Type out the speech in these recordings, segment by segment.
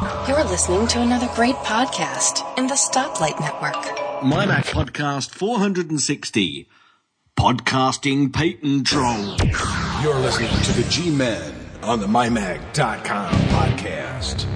You're listening to another great podcast in the Stoplight Network. My Mac Podcast 460. Podcasting Patent Troll. You're listening to the G Men on the MyMac.com podcast.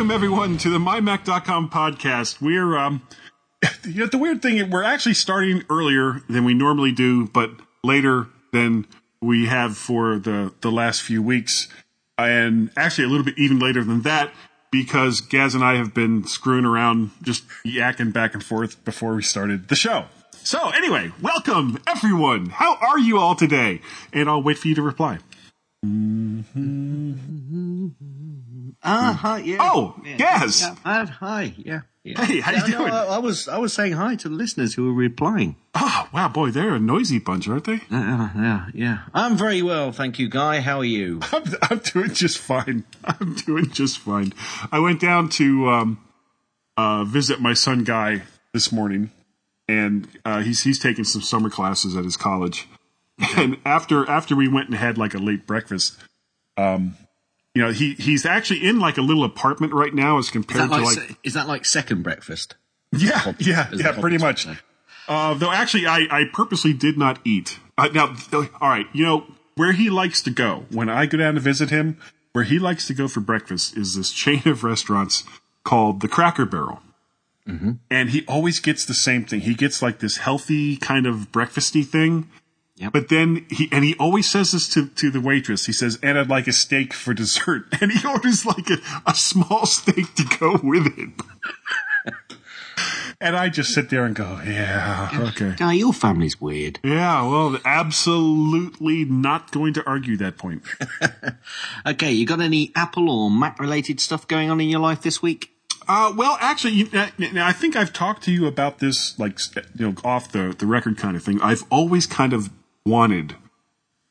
Welcome everyone to the MyMac.com podcast. We're um, you know, the weird thing we're actually starting earlier than we normally do, but later than we have for the the last few weeks, and actually a little bit even later than that because Gaz and I have been screwing around, just yakking back and forth before we started the show. So anyway, welcome everyone. How are you all today? And I'll wait for you to reply. Ah, hi, yeah. Oh, yeah, Gaz. Yeah, uh, hi, yeah. yeah. Hey, how you Yeah, no, doing? I, I was I was saying hi to the listeners who were replying. Oh wow, boy, they're a noisy bunch, aren't they? Uh, uh, yeah, yeah. I'm very well, thank you, Guy. How are you? I'm, I'm doing just fine. I'm doing just fine. I went down to um, uh, visit my son Guy this morning, and uh, he's he's taking some summer classes at his college. And after after we went and had like a late breakfast, um, you know, he he's actually in like a little apartment right now as compared that, to like, like is that like second breakfast? yeah yeah yeah pretty much. Uh, though actually, I, I purposely did not eat. Uh, now, all right, you know where he likes to go when I go down to visit him. Where he likes to go for breakfast is this chain of restaurants called the Cracker Barrel, mm-hmm. and he always gets the same thing. He gets like this healthy kind of breakfasty thing. Yep. But then he and he always says this to, to the waitress. He says, "And I'd like a steak for dessert." And he orders like a, a small steak to go with it. and I just sit there and go, "Yeah, okay." Guy, your family's weird. Yeah, well, absolutely not going to argue that point. Okay, you got any Apple or Mac related stuff going on in your life this week? Uh, well, actually, you, uh, now I think I've talked to you about this, like you know, off the the record kind of thing. I've always kind of wanted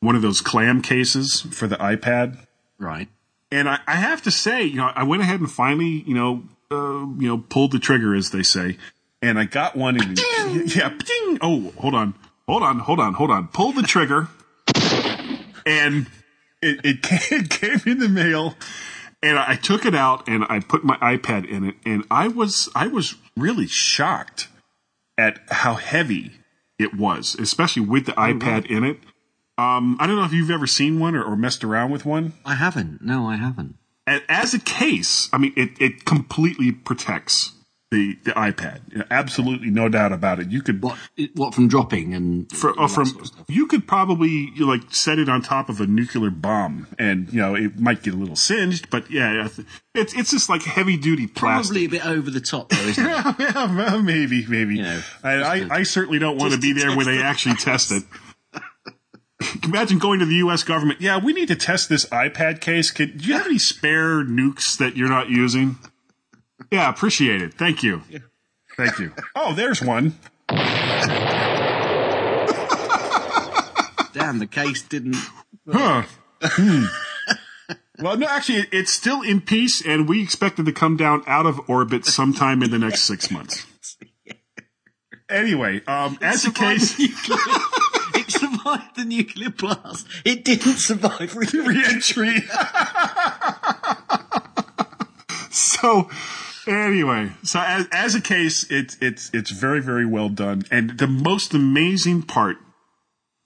one of those clam cases for the iPad, Right. and I, I have to say, you know, I went ahead and finally, you know, uh, you know, pulled the trigger, as they say, and I got one. And, yeah, ping! Oh, hold on, hold on, hold on, hold on. Pull the trigger, and it, it came, it came in the mail, and I took it out and I put my iPad in it, and I was I was really shocked at how heavy it was, especially with the iPad in it. Um, I don't know if you've ever seen one or, or messed around with one. I haven't. No, I haven't. As a case, I mean, it, it completely protects the, the iPad. You know, absolutely no doubt about it. You could What? What from dropping and for, uh, from sort of you could probably you know, like set it on top of a nuclear bomb, and you know it might get a little singed, but yeah, it's it's just like heavy duty plastic. Probably a bit over the top, though, isn't it? yeah, maybe, maybe. You know, I, I, I certainly don't want to be there when they actually test it. Imagine going to the U.S. government. Yeah, we need to test this iPad case. Could, do you have any spare nukes that you're not using? Yeah, appreciate it. Thank you. Thank you. Oh, there's one. Damn, the case didn't. Huh. Hmm. well, no, actually, it's still in peace, and we expect it to come down out of orbit sometime in the next six months. Anyway, um, as a case, it survived the nuclear blast. It didn't survive re- reentry. so, anyway, so as, as a case, it's it's it's very very well done, and the most amazing part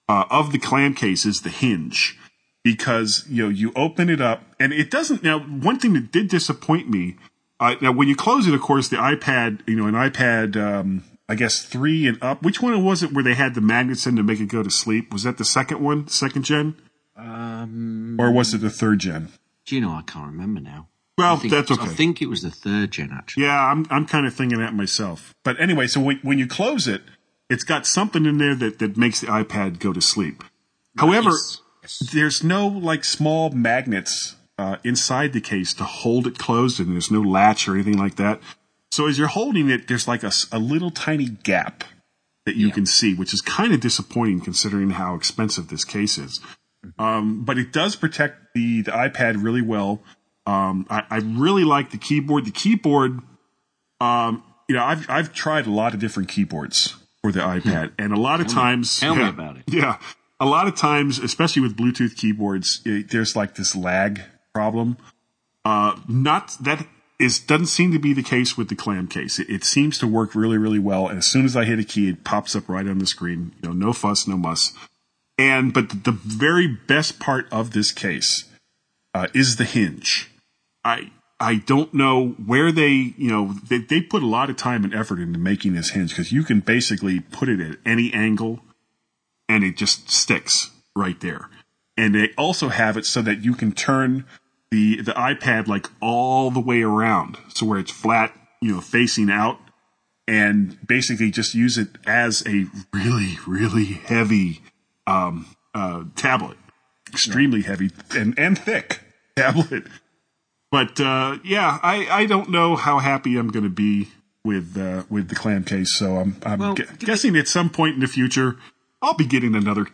uh, of the clam case is the hinge, because you know you open it up and it doesn't. Now, one thing that did disappoint me. Uh, now, when you close it, of course, the iPad, you know, an iPad, um, I guess three and up. Which one was it where they had the magnets in to make it go to sleep? Was that the second one, second gen, Um, or was it the third gen? do you know? I can't remember now. Well, I think, that's okay. I think it was the third gen, actually. Yeah, I'm I'm kind of thinking that myself. But anyway, so when when you close it, it's got something in there that that makes the iPad go to sleep. However, Yes. there's no like small magnets uh, inside the case to hold it closed, and there's no latch or anything like that. So as you're holding it, there's like a little tiny gap that you can see, which is kind of disappointing considering how expensive this case is. Um, but it does protect the, the iPad really well. Um, I, I really like the keyboard. The keyboard, um, you know, I've, I've tried a lot of different keyboards for the iPad and a lot of times, tell me yeah, about it. Yeah. A lot of times, especially with Bluetooth keyboards, it, there's like this lag problem. Uh, not that is doesn't seem to be the case with the clam case. It, it seems to work really, really well. And as soon as I hit a key, it pops up right on the screen. You know, no fuss, no muss. And but the very best part of this case uh, is the hinge. I I don't know where they you know they they put a lot of time and effort into making this hinge because you can basically put it at any angle and it just sticks right there. And they also have it so that you can turn the the iPad like all the way around, so where it's flat, you know, facing out, and basically just use it as a really really heavy um, uh, tablet, extremely heavy and and thick tablet. But uh, yeah, I I don't know how happy I'm going to be with uh, with the clam case. So I'm I'm Well, gu- guessing at some point in the future I'll be getting another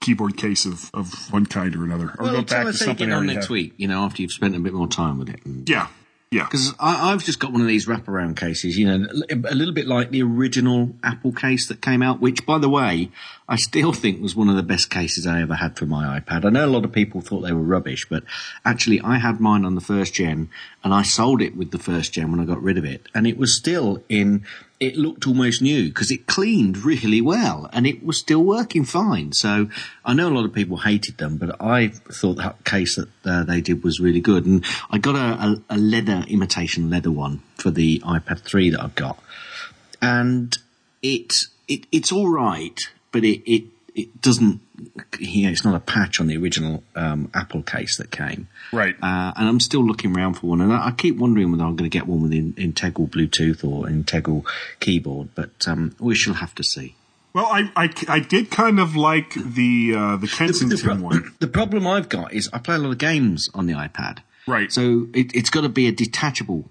keyboard case of, of one kind or another, or Well, go back to us how you something on next have. week. You know, after you've spent a bit more time with it. And, Yeah, yeah. Because I've just got one of these wraparound cases, you know, a little bit like the original Apple case that came out, which, by the way, I still think was one of the best cases I ever had for my iPad. I know a lot of people thought they were rubbish, but actually I had mine on the first gen and I sold it with the first gen when I got rid of it. And it was still in, it looked almost new because it cleaned really well and it was still working fine. So I know a lot of people hated them, but I thought that case that uh, they did was really good. And I got a, a, leather, imitation leather one for the iPad 3 that I've got. And it, it it's all right, but it, it, it doesn't, you know, it's not a patch on the original um, Apple case that came. Right. Uh, and I'm still looking around for one, and I, I keep wondering whether I'm going to get one with in, integral Bluetooth or integral keyboard, but um, we shall have to see. Well, I, I, I did kind of like the uh, the Kensington the, pro- one. the problem I've got is I play a lot of games on the iPad, Right. So it, it's got to be a detachable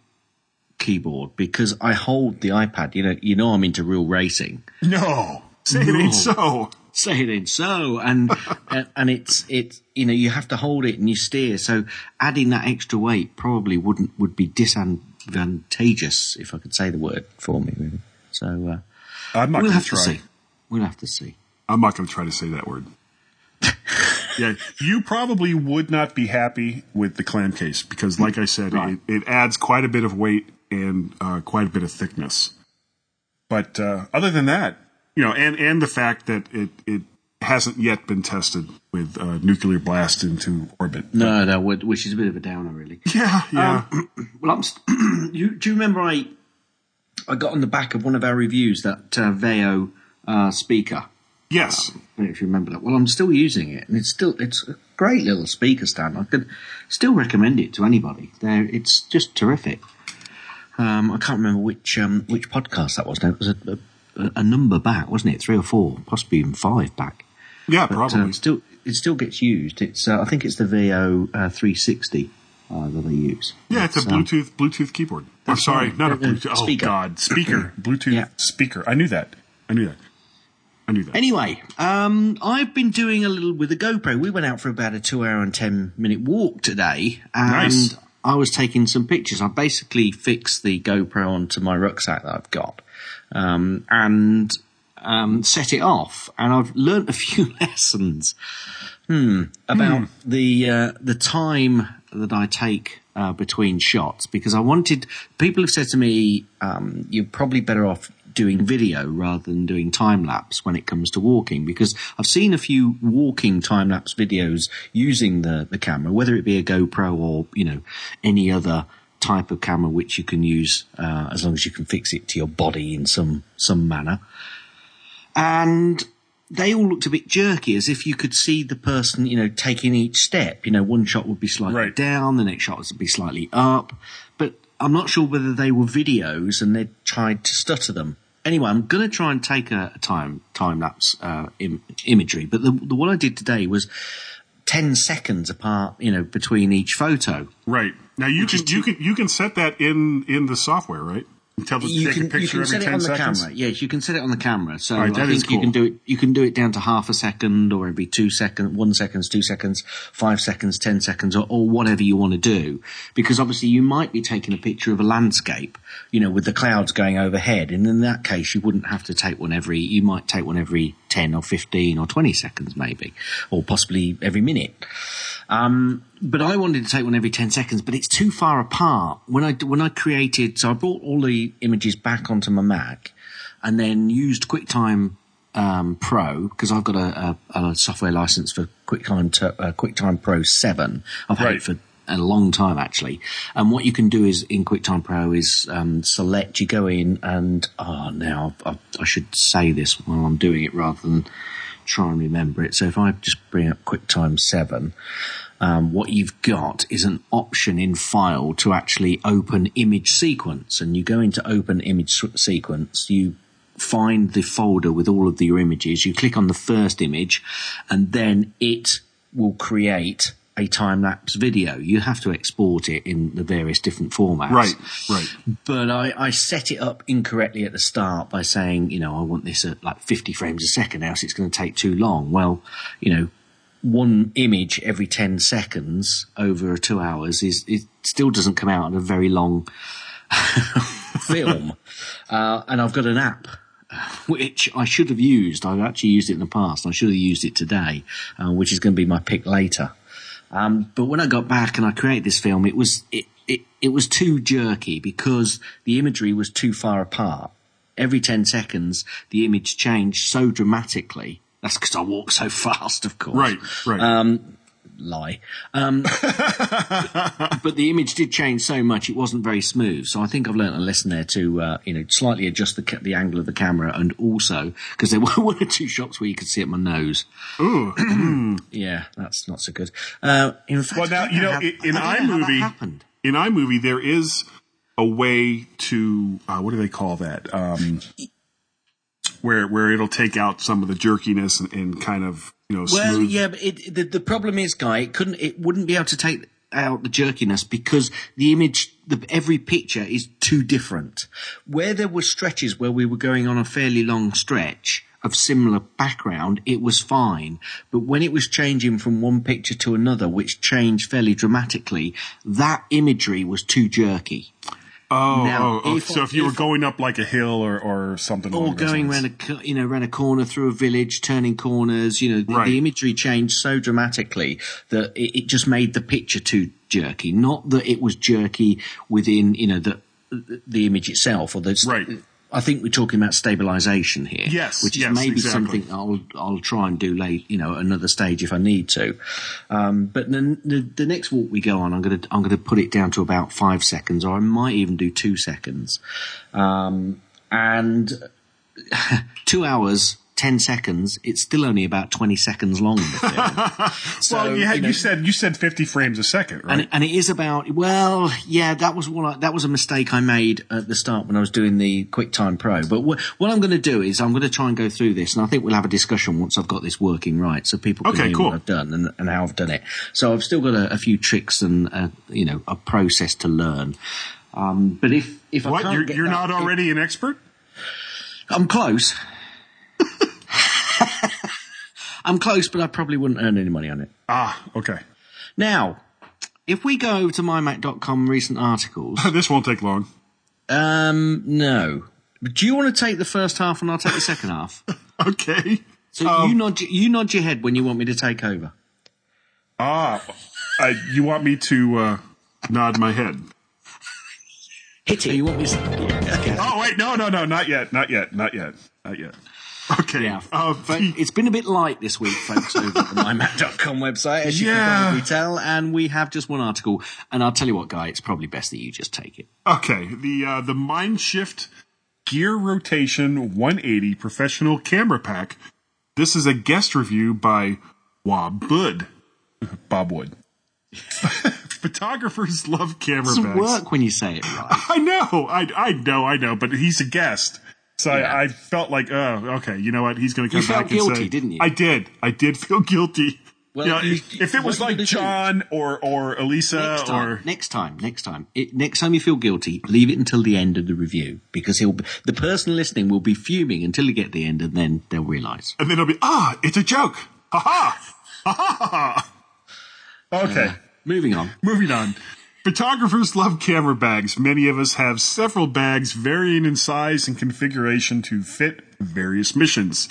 keyboard because I hold the iPad. You know, you know, I'm into real racing. No, say it ain't so. Say it ain't so and and- and it's it's you know you have to hold it and you steer so adding that extra weight probably wouldn't would be disadvantageous if i could say the word for me really so uh, I'm not we'll have to to try. see we'll have to see I'm not going to try to say that word. yeah, you probably would not be happy with the clam case because, like I said, Right. it, it adds quite a bit of weight and uh, quite a bit of thickness. But uh, other than that, you know, and and the fact that it it hasn't yet been tested with uh, nuclear blast into orbit. no no would- which is a bit of a downer really Yeah, yeah. well I'm st- you, do you remember i i got on the back of one of our reviews that uh, Veho uh, speaker yes. I don't know if you remember that. Well, I'm still using it, and it's still it's a great little speaker stand. I could still recommend it to anybody. There, it's just terrific. Um, I can't remember which um, which podcast that was. Now it was a, a, a number back, wasn't it? Three or four, possibly even five back. Yeah, But, probably. uh, it still it still gets used. It's uh, I think it's the Veho uh, 360 uh, that they use. yeah, it's a um, Bluetooth Bluetooth keyboard. I'm That's sorry, right. not a Bluetooth. Oh speaker. God, speaker, Bluetooth Yeah. speaker. I knew that. I knew that. I knew that. Anyway, um, I've been doing a little with the GoPro. We went out for about a two hour and 10 minute walk today. And Nice. I was taking some pictures. I basically fixed the GoPro onto my rucksack that I've got. Um, and, um, set it off. And I've learnt a few lessons. Hmm. About the, uh, the time that I take, uh, between shots because I wanted, people have said to me, um, you're probably better off doing video rather than doing time lapse when it comes to walking because I've seen a few walking time lapse videos using the, the camera, whether it be a GoPro or, you know, any other type of camera which you can use, uh, as long as you can fix it to your body in some, some manner. And they all looked a bit jerky, as if you could see the person, you know, taking each step. You know, one shot would be slightly Right. down, the next shot would be slightly up. But I'm not sure whether they were videos and they tried to stutter them. Anyway, I'm going to try and take a, time time lapse uh, Im- imagery. But the, the one I did today was ten seconds apart, you know, between each photo. Right now, you can you can you can set that in in the software, right? Tell you take can, a you can every set it 10 on the seconds. camera. Yes, you can set it on the camera. So right, I think you can do it. You can do it down to half a second, or every two seconds, one seconds, two seconds, five seconds, ten seconds, or, or whatever you want to do. Because obviously, you might be taking a picture of a landscape, you know, with the clouds going overhead, and in that case, you wouldn't have to take one every. You might take one every ten or fifteen or twenty seconds, maybe, or possibly every minute. Um, but I wanted to take one every 10 seconds, but it's too far apart. When I, when I created, so I brought all the images back onto my Mac and then used QuickTime, um, Pro, because I've got a, a, a software license for QuickTime, to, uh, QuickTime Pro 7. I've had it for a long time actually. And what you can do is in QuickTime Pro is um, select. You go in and oh, now I, I should say this while I'm doing it rather than try and remember it. So if I just bring up QuickTime Seven, um, what you've got is an option in File to actually open image sequence, and you go into Open Image Sequence. You find the folder with all of your images. You click on the first image, and then it will create a time lapse video. You have to export it in the various different formats. Right, right. But I, I set it up incorrectly at the start by saying, you know, I want this at like 50 frames a second, else it's going to take too long. Well, you know, one image every 10 seconds over two hours is, it still doesn't come out in a very long film. Uh, and I've got an app. Which I should have used. I've actually used it in the past. I should have used it today, uh, which is going to be my pick later. Um, but when I got back and I created this film, it was it, it, it was too jerky because the imagery was too far apart. Every ten seconds, the image changed so dramatically. That's because I walk so fast, of course. Right, right. Um, lie. Um, but the image did change so much; it wasn't very smooth. So I think I've learnt a lesson there to, uh, you know, slightly adjust the the angle of the camera, and also because there were one or two shots where you could see it my nose. Ooh. Yeah, that's not so good. Uh, in fact, Well, now, you know, how- in, in I don't know how that iMovie, in iMovie, there is a way to uh, what do they call that? Um, where where it'll take out some of the jerkiness and, and kind of you know Well, smooth. yeah, but it, the the problem is, guy, it couldn't, it wouldn't be able to take out the jerkiness because the image, the every picture is too different. Where there were stretches where we were going on a fairly long stretch of similar background, it was fine. But when it was changing from one picture to another, which changed fairly dramatically, that imagery was too jerky. Oh, Now, oh, oh, so if you were going up like a hill or or something, or going around a you know around a corner through a village, turning corners. You know, the, Right. the imagery changed so dramatically that it, it just made the picture too jerky. Not that it was jerky within you know the the image itself or the Right. I think we're talking about stabilization here. Yes, which is yes, maybe exactly. something I'll I'll try and do late, you know, another stage if I need to. Um, but then the, the next walk we go on, I'm gonna I'm gonna put it down to about five seconds, or I might even do two seconds. Um, and two hours, ten seconds, it's still only about twenty seconds long. The film. So, well, you, had, you, know, said you said fifty frames a second, right? and, and it is about well, yeah, that was what I, that was a mistake I made at the start when I was doing the QuickTime Pro. But wh- what I'm going to do is I'm going to try and go through this, and I think we'll have a discussion once I've got this working right, so people can Okay, hear cool. what I've done and, and how I've done it. So I've still got a, a few tricks and uh, you know a process to learn. Um, but if if I what can't you're, you're that- not already an expert? I'm close. I'm close, but I probably wouldn't earn any money on it. Ah, okay. Now, if we go over to mymac.com recent articles, This won't take long. um, no. Do you want to take the first half and I'll take the second half? Okay. So Um, you nod you nod your head when you want me to take over. Ah, uh, you want me to uh, nod my head? Hit it. You want me to? Yeah, okay. Oh wait, no, no, no, not yet, not yet, not yet, not yet. Okay. Yeah, Uh, but it's been a bit light this week, folks, over at the mymac.com website, as you Yeah. can probably tell, and we have just one article. And I'll tell you what, Guy, it's probably best that you just take it. Okay, the uh, the Mindshift Gear Rotation 180 Professional Camera Pack. This is a guest review by Bob Wood. Bob Wood. Photographers love camera It bags. work when you say it right. I know, I, I know, I know, but he's a guest. So Yeah. I, I felt like, oh, okay, you know what? He's going to You come felt back and say, didn't you? I did. I did feel guilty. Well, You know, you- if, if it was like you do- John or or Elisa Next time, or next time, next time, it, next time you feel guilty, leave it until the end of the review because he'll the person listening will be fuming until you get the end, and then they'll realise. and then it'll be ah, it's a joke. Ha ha. Ha ha ha. Okay. Moving on. Moving on. Photographers love camera bags. Many of us have several bags varying in size and configuration to fit various missions.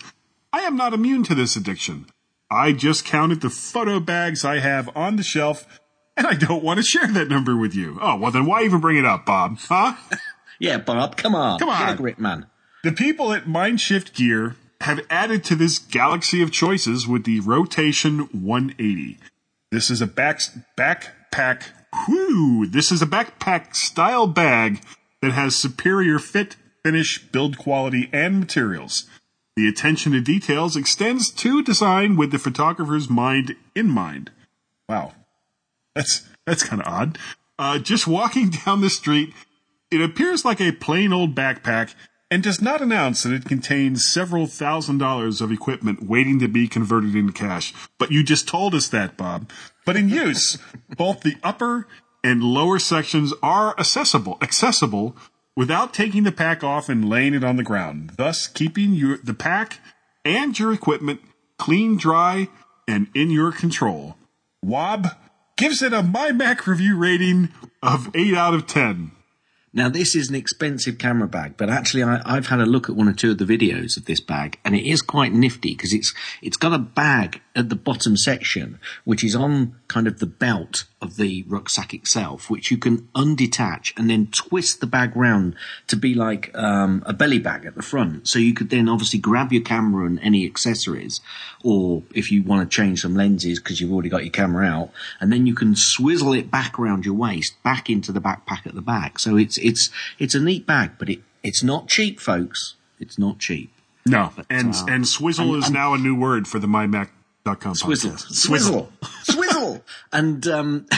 I am not immune to this addiction. I just counted the photo bags I have on the shelf, and I don't want to share that number with you. Oh, well, then why even bring it up, Bob? Huh? Yeah, Bob, come on, Come get on. a grip, man. The people at Mindshift Gear have added to this galaxy of choices with the Rotation 180. This is a back, backpack. Whew, this is a backpack style bag that has superior fit, finish, build quality, and materials. The attention to details extends to design with the photographer's mind in mind. Wow, that's that's kind of odd. Uh, just walking down the street, it appears like a plain old backpack and does not announce that it contains several thousand dollars of equipment waiting to be converted into cash. But you just told us that, Bob. But in use, both the upper and lower sections are accessible, accessible without taking the pack off and laying it on the ground, thus keeping your, the pack and your equipment clean, dry, and in your control. Bob gives it a MyMac review rating of 8 out of 10. Now, this is an expensive camera bag, but actually, I, I've had a look at one or two of the videos of this bag, and it is quite nifty because it's it's got a bag at the bottom section, which is on kind of the belt of the rucksack itself, which you can undetach and then twist the bag round to be like um, a belly bag at the front. So you could then obviously grab your camera and any accessories, or if you want to change some lenses because you've already got your camera out, and then you can swizzle it back around your waist, back into the backpack at the back. So it's it's it's a neat bag, but it it's not cheap, folks. It's not cheap. No, and uh, and swizzle and- is and- now a new word for the mymac.com Swizzle, swizzle, swizzle, and um,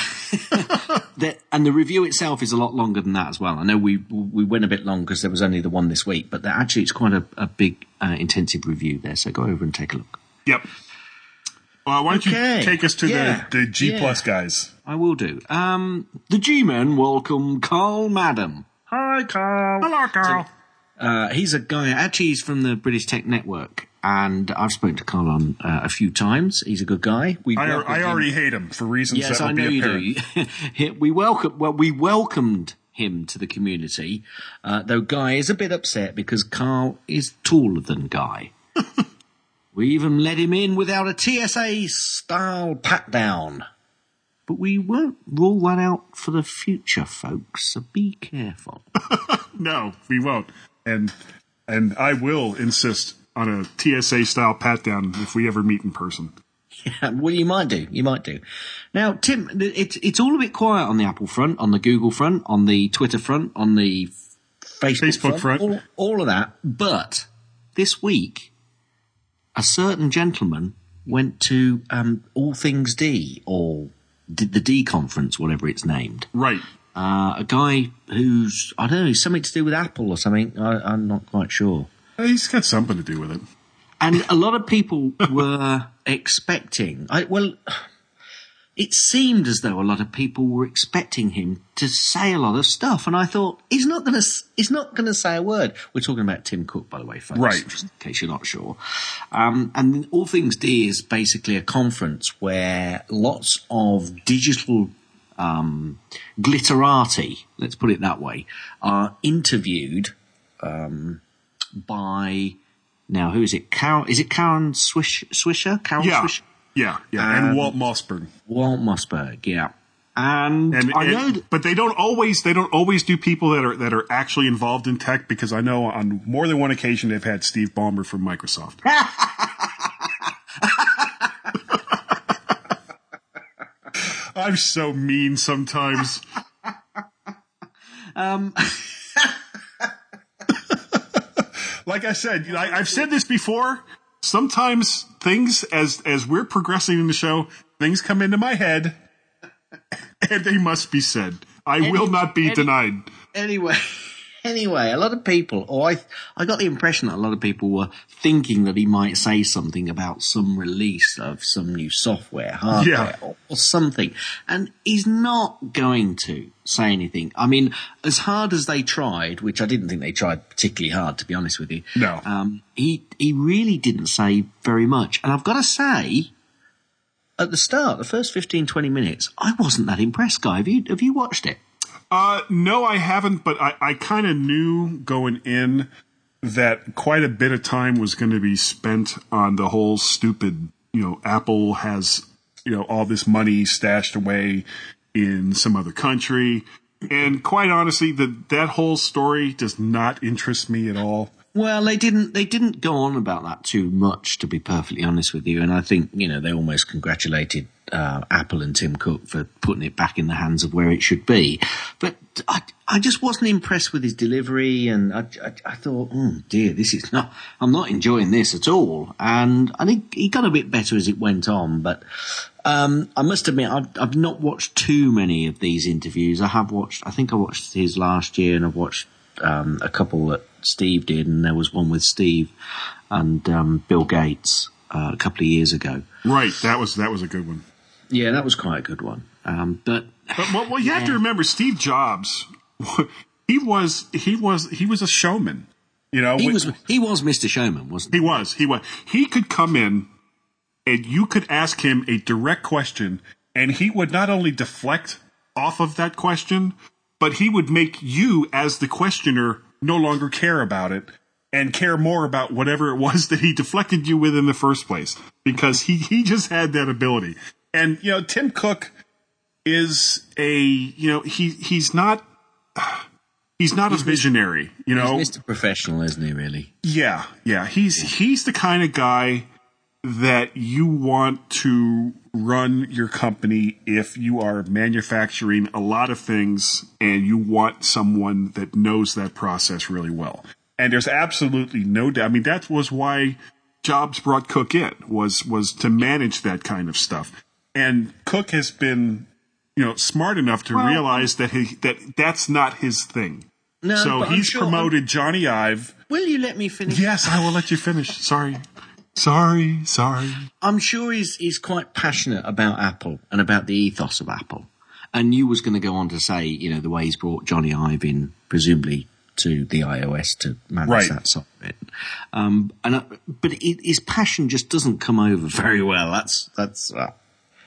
the, and the review itself is a lot longer than that as well. I know we we went a bit long because there was only the one this week, but actually it's quite a, a big uh, intensive review there. So go over and take a look. Yep. Uh, why don't Okay. you take us to Yeah. the, the G Yeah. plus guys? I will do. Um, the G-men welcome Carl Madam. Hi, Carl. Hello, Carl. Uh, he's a guy. Actually, he's from the British Tech Network, and I've spoken to Carl on uh, a few times. He's a good guy. We I, I him- already hate him for reasons Yes, I know you do. We welcome. Well, we welcomed him to the community, uh, though Guy is a bit upset because Carl is taller than Guy. we even let him in without a TSA style pat down. But we won't rule that out for the future, folks. So be careful. No, we won't. And and I will insist on a TSA style pat down if we ever meet in person. Yeah, well, you might do. You might do. Now, Tim, it's it's all a bit quiet on the Apple front, on the Google front, on the Twitter front, on the Facebook, Facebook front. all, all of that. But this week, a certain gentleman went to um, All Things D or D- the D conference, whatever it's named. Right. Uh, a guy who's I don't know, something to do with Apple or something. I, I'm not quite sure. Uh, He's got something to do with it. And a lot of people were expecting. I, well, it seemed as though a lot of people were expecting him to say a lot of stuff, and I thought he's not going to. He's not going to say a word. We're talking about Tim Cook, by the way, folks. Right. Just in case you're not sure. Um, and All Things D is basically a conference where lots of digital um, glitterati, let's put it that way, are interviewed um, by now who is it? Carol, is it Karen Swish, Swisher? Carol Yeah. Swisher? Yeah. Yeah. Um, and Walt Mossberg. Walt Mossberg, yeah. And, And, I know that, but they don't always they don't always do people that are that are actually involved in tech because I know on more than one occasion they've had Steve Ballmer from Microsoft. I'm so mean sometimes. um, like I said, I, I've said this before. Sometimes things, as as we're progressing in the show, things come into my head, and they must be said. I will not be any- denied. anyway, Anyway, a lot of people, or I, I got the impression that a lot of people were thinking that he might say something about some release of some new software, hardware, Yeah. or, or something. And he's not going to say anything. I mean, as hard as they tried, which I didn't think they tried particularly hard, to be honest with you. No. Um, he, he really didn't say very much. And I've got to say, at the start, the first 15, 20 minutes, I wasn't that impressed, Guy. Have you, have you watched it? Uh, no, I haven't, but I, I kind of knew going in that quite a bit of time was going to be spent on the whole stupid, you know, Apple has, you know, all this money stashed away in some other country. And quite honestly, that that whole story does not interest me at all. Well, they didn't. They didn't go on about that too much, to be perfectly honest with you. And I think you know they almost congratulated uh, Apple and Tim Cook for putting it back in the hands of where it should be. But I, I just wasn't impressed with his delivery, and I, I, I thought, oh dear, this is not. I'm not enjoying this at all. And I think he got a bit better as it went on, but. Um, I must admit, I've, I've not watched too many of these interviews. I have watched, I think I watched his last year and I've watched um, a couple that Steve did, and there was one with Steve and um, Bill Gates uh, a couple of years ago. Right, that was that was a good one. Yeah, that was quite a good one. Um, but But well, well you have to remember, Steve Jobs, he was he was he was a showman. You know, he was he was Mr. Showman, wasn't He he? was. He was. He could come in and you could ask him a direct question and he would not only deflect off of that question, but he would make you as the questioner no longer care about it and care more about whatever it was that he deflected you with in the first place because he, he just had that ability. And, you know, Tim Cook is a, you know, he, he's not, he's not a visionary, you know? He's Mr. Professional, isn't he? Really? Yeah, yeah. He's he's the kind of guy that you want to run your company if you are manufacturing a lot of things and you want someone that knows that process really well. And there's absolutely no doubt. I mean, that was why Jobs brought Cook in was was to manage that kind of stuff. And Cook has been, you know, smart enough to Well, realize that he that that's not his thing. No, so I'm he's sure- promoted Jony Ive Will you let me finish? Yes, I will let you finish. Sorry. Sorry, sorry. I'm sure he's he's quite passionate about Apple and about the ethos of Apple. And you was going to go on to say, you know, the way he's brought Jony Ive in, presumably to the iOS to manage Right. that side of it. Um, and uh, but it, his passion just doesn't come over very well. That's that's. Uh,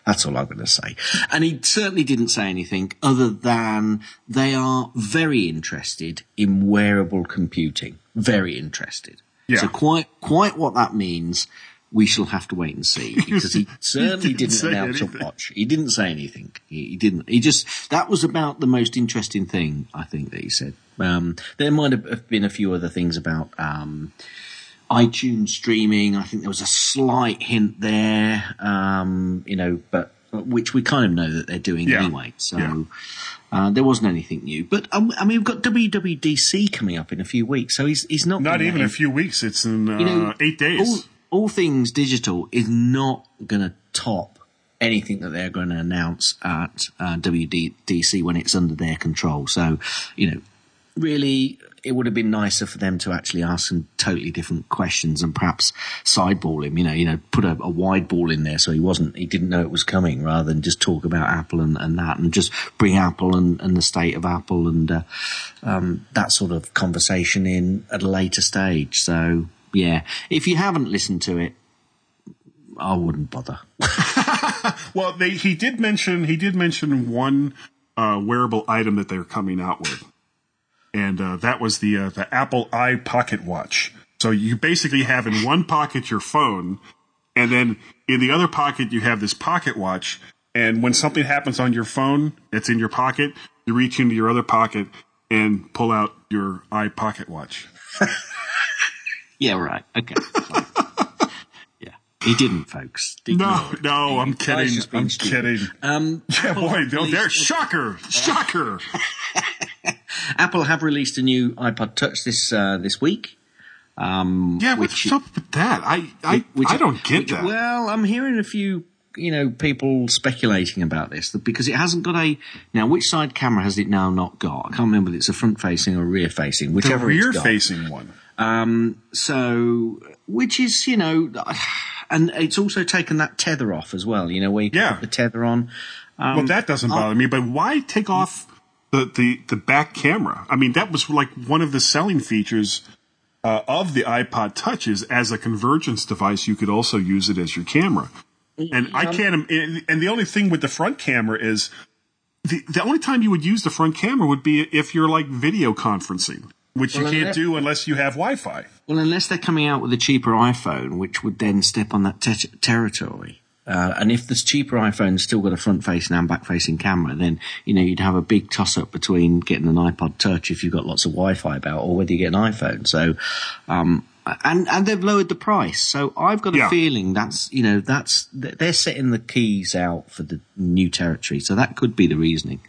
that's all I'm going to say. And he certainly didn't say anything other than they are very interested in wearable computing. Very interested. Yeah. So quite quite what that means, we shall have to wait and see because he certainly didn't didn't, say announce a watch. He didn't say anything. He, he didn't. He just that was about the most interesting thing I think that he said. Um, there might have been a few other things about um, iTunes streaming. I think there was a slight hint there, um, you know, but which we kind of know that they're doing Yeah. anyway. So. Yeah. Uh, there wasn't anything new, but um, I mean, we've got WWDC coming up in a few weeks, so he's he's not Not even a few weeks. It's in uh, you know, eight days. All, all things digital is not going to top anything that they're going to announce at uh, WDC when it's under their control. So, you know, really, it would have been nicer for them to actually ask some totally different questions and perhaps sideball him. You know, you know, put a, a wide ball in there so he wasn't, he didn't know it was coming, rather than just talk about Apple and, and that, and just bring Apple and, and the state of Apple and uh, um, that sort of conversation in at a later stage. So, yeah, if you haven't listened to it, I wouldn't bother. well, they, he did mention he did mention one uh, wearable item that they're coming out with, and uh, that was the uh, the Apple i Pocket Watch. So you basically have in one pocket your phone, and then in the other pocket you have this pocket watch. And when something happens on your phone that's in your pocket, you reach into your other pocket and pull out your i Pocket Watch. Yeah, right. Okay. yeah, he didn't, folks. No, no, I'm kidding. I'm stupid. kidding. Um, Yeah, boy, no, they're shocker, shocker. Apple have released a new iPod Touch this uh, this week. Um, Yeah, what's up with that? I I, which- I don't get which- that. Well, I'm hearing a few you know, people speculating about this because it hasn't got a. Now, which side camera has it now not got? I can't remember if it's a front facing or rear facing, whichever rear facing one. Um, so, which is, you know, and it's also taken that tether off as well, you know, where you Yeah. put the tether on. Um, Well, that doesn't bother me, but why take off the, the, the back camera? I mean, that was like one of the selling features uh, of the iPod Touches as a convergence device. You could also use it as your camera. And I can't, and the only thing with the front camera is the, the only time you would use the front camera would be if you're like video conferencing, which Well, you can't do unless you have Wi-Fi. Well, unless they're coming out with a cheaper iPhone, which would then step on that ter- territory. Uh, and if this cheaper iPhone's still got a front-facing and back-facing camera, then you know you'd have a big toss-up between getting an iPod Touch if you've got lots of Wi-Fi about, or whether you get an iPhone. So, um, and and they've lowered the price. So I've got a Yeah. feeling that's you know that's they're setting the keys out for the new territory. So that could be the reasoning.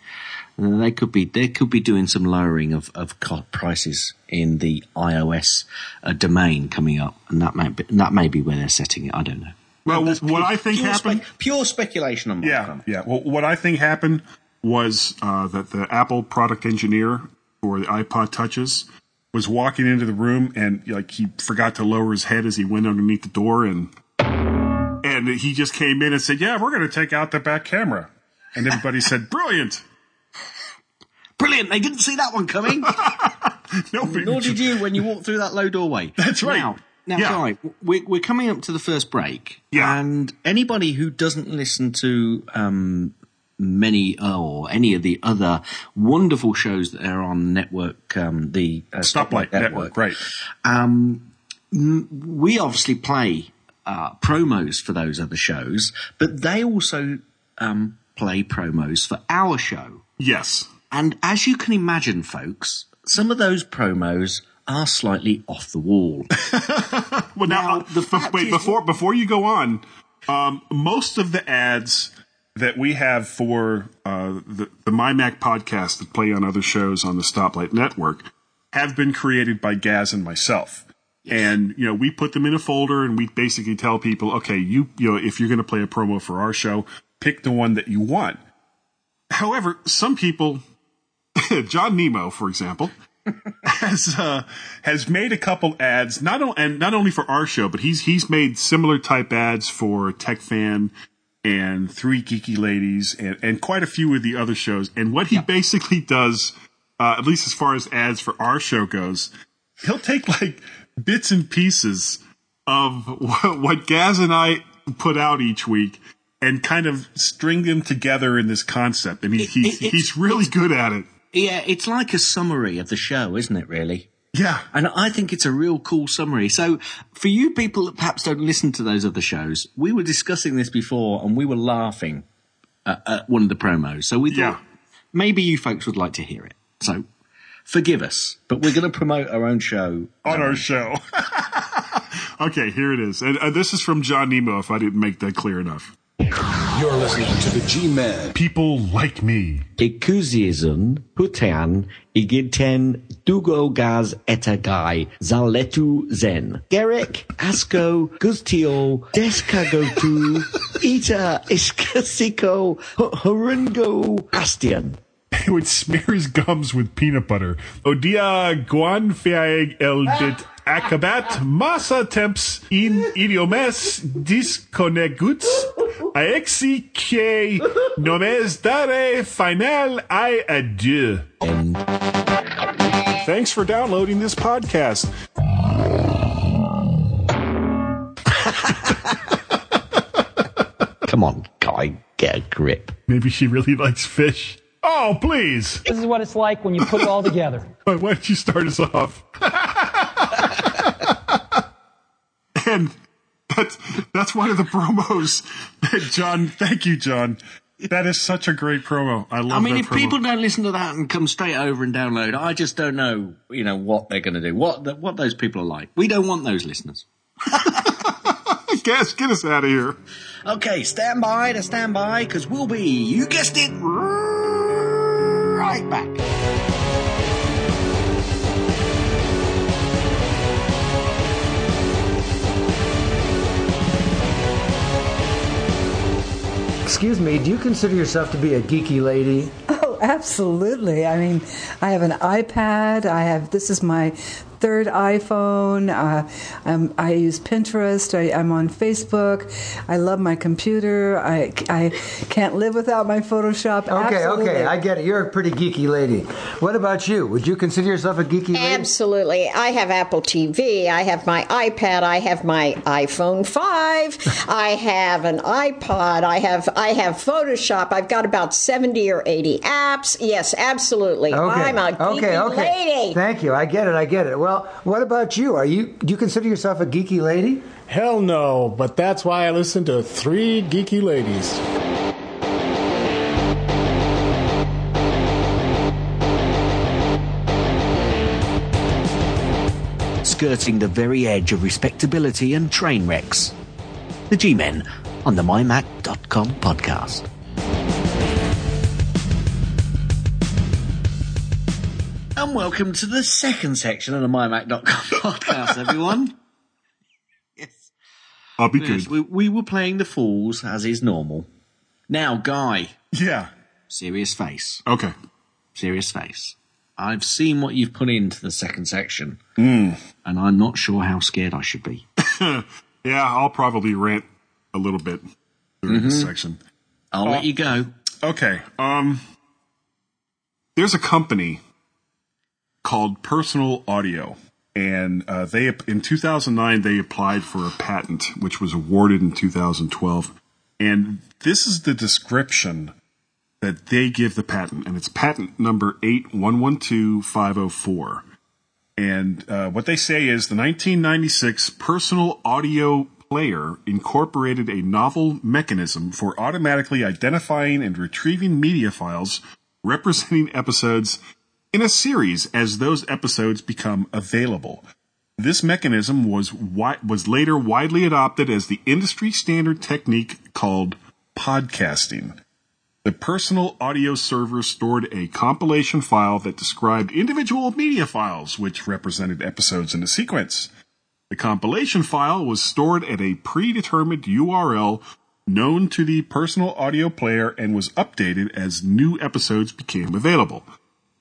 Uh, They could be they could be doing some lowering of of prices in the iOS uh, domain coming up, and that may be, that may be where they're setting it. I don't know. Well, what I think pure happened- pure speculation on my Yeah, part. yeah. Well, what I think happened was uh, that the Apple product engineer for the iPod Touches was walking into the room and like he forgot to lower his head as he went underneath the door and and he just came in and said, "Yeah, we're going to take out the back camera," and everybody said, "Brilliant." Brilliant! They didn't see that one coming. Nobody Nor did you when you walked through that low doorway. That's right. Now, now Yeah. Guy, we're, we're coming up to the first break. Yeah. And anybody who doesn't listen to um, many or any of the other wonderful shows that are on network, um, the uh, Stoplight Network, right? um, we obviously play uh, promos for those other shows, but they also um, play promos for our show. Yes. And as you can imagine, folks, some of those promos are slightly off the wall. Well, now, Now, uh, the bef- fact wait is- before before you go on. Um, most of the ads that we have for uh, the the MyMac podcast that play on other shows on the Stoplight Network have been created by Gaz and myself. And you know, we put them in a folder, and we basically tell people, okay, you you know, if you're going to play a promo for our show, pick the one that you want. However, some people, John Nemo, for example, has uh, has made a couple ads, not o- and not only for our show, but he's he's made similar type ads for Tech Fan and Three Geeky Ladies and and quite a few of the other shows. And what he basically does, uh, at least as far as ads for our show goes, he'll take like bits and pieces of what, what Gaz and I put out each week. And kind of string them together in this concept, and he, It- he, it- he's really good at it. Yeah, it's like a summary of the show, isn't it, really? Yeah, And I think it's a real cool summary. So, for you people that perhaps don't listen to those other shows, we were discussing this before and we were laughing at, at one of the promos. So, we thought Yeah. maybe you folks would like to hear it. So, forgive us, but we're going to promote our own show. on our show. okay, here it is. And uh, this is from John Nemo, if I didn't make that clear enough. You're listening to the G-Man. People like me. Ekuzizun putean igiten dugo gaz etagai zaletu zen. Gerek asko gustio deskagotu ita iskasiko horungo astian. He would smear his gums with peanut butter. Odia guanfiag eldit acabat massa temps in idiomes disconeguts aexi nomes dare final i adieu. Thanks for downloading this podcast. Come on, guy, get a grip. Maybe she really likes fish. Oh, please. This is what it's like when you put it all together. Why why don't you start us off? and that's that's one of the promos that John. Thank you, John. That is such a great promo. I love. I mean, if promo. people don't listen to that and come straight over and download, I just don't know, you know, what they're going to do, what the, what those people are like. We don't want those listeners. Gaz, get us out of here. Okay, stand by to stand by because we'll be, you guessed it, right back. Excuse me, do you consider yourself to be a geeky lady? Oh, absolutely. I mean, I have an iPad. I have this is my third iPhone. Uh, I'm, I use Pinterest. I, I'm on Facebook. I love my computer. I, I can't live without my Photoshop. Okay, Absolutely. okay, I get it. You're a pretty geeky lady. What about you? Would you consider yourself a geeky lady? Absolutely. I have Apple TV. I have my iPad. I have my iPhone 5. I have an iPod. I have I have Photoshop. I've got about 70 or 80 apps. Yes, absolutely. Okay. I'm a geeky okay, okay. lady. Thank you. I get it. I get it. Well, what about you? Are you do you consider yourself a geeky lady? Hell no, but that's why I listen to three geeky ladies. skirting the very edge of respectability and train wrecks. The G-Men on the MyMac.com podcast. Welcome to the second section of the MyMac.com podcast, everyone. yes. I'll be Yes, good. we, we were playing the Fools as is normal. Now, Guy, Yeah. serious face, Okay. serious face. I've seen what you've put into the second section, Hmm. and I'm not sure how scared I should be. Yeah, I'll probably rant a little bit during this section. I'll let you go. Okay. Um there's a company called Personal Audio. And uh, they in 2009 they applied for a patent which was awarded in 2012 and this is the description that they give the patent. And it's patent number 8112504 and uh, what they say is the 1996 personal audio player incorporated a novel mechanism for automatically identifying and retrieving media files representing episodes in a series as those episodes become available. This mechanism was wi- was later widely adopted as the industry standard technique called podcasting. The personal audio server stored a compilation file that described individual media files which represented episodes in a sequence. The compilation file was stored at a predetermined URL known to the personal audio player and was updated as new episodes became available.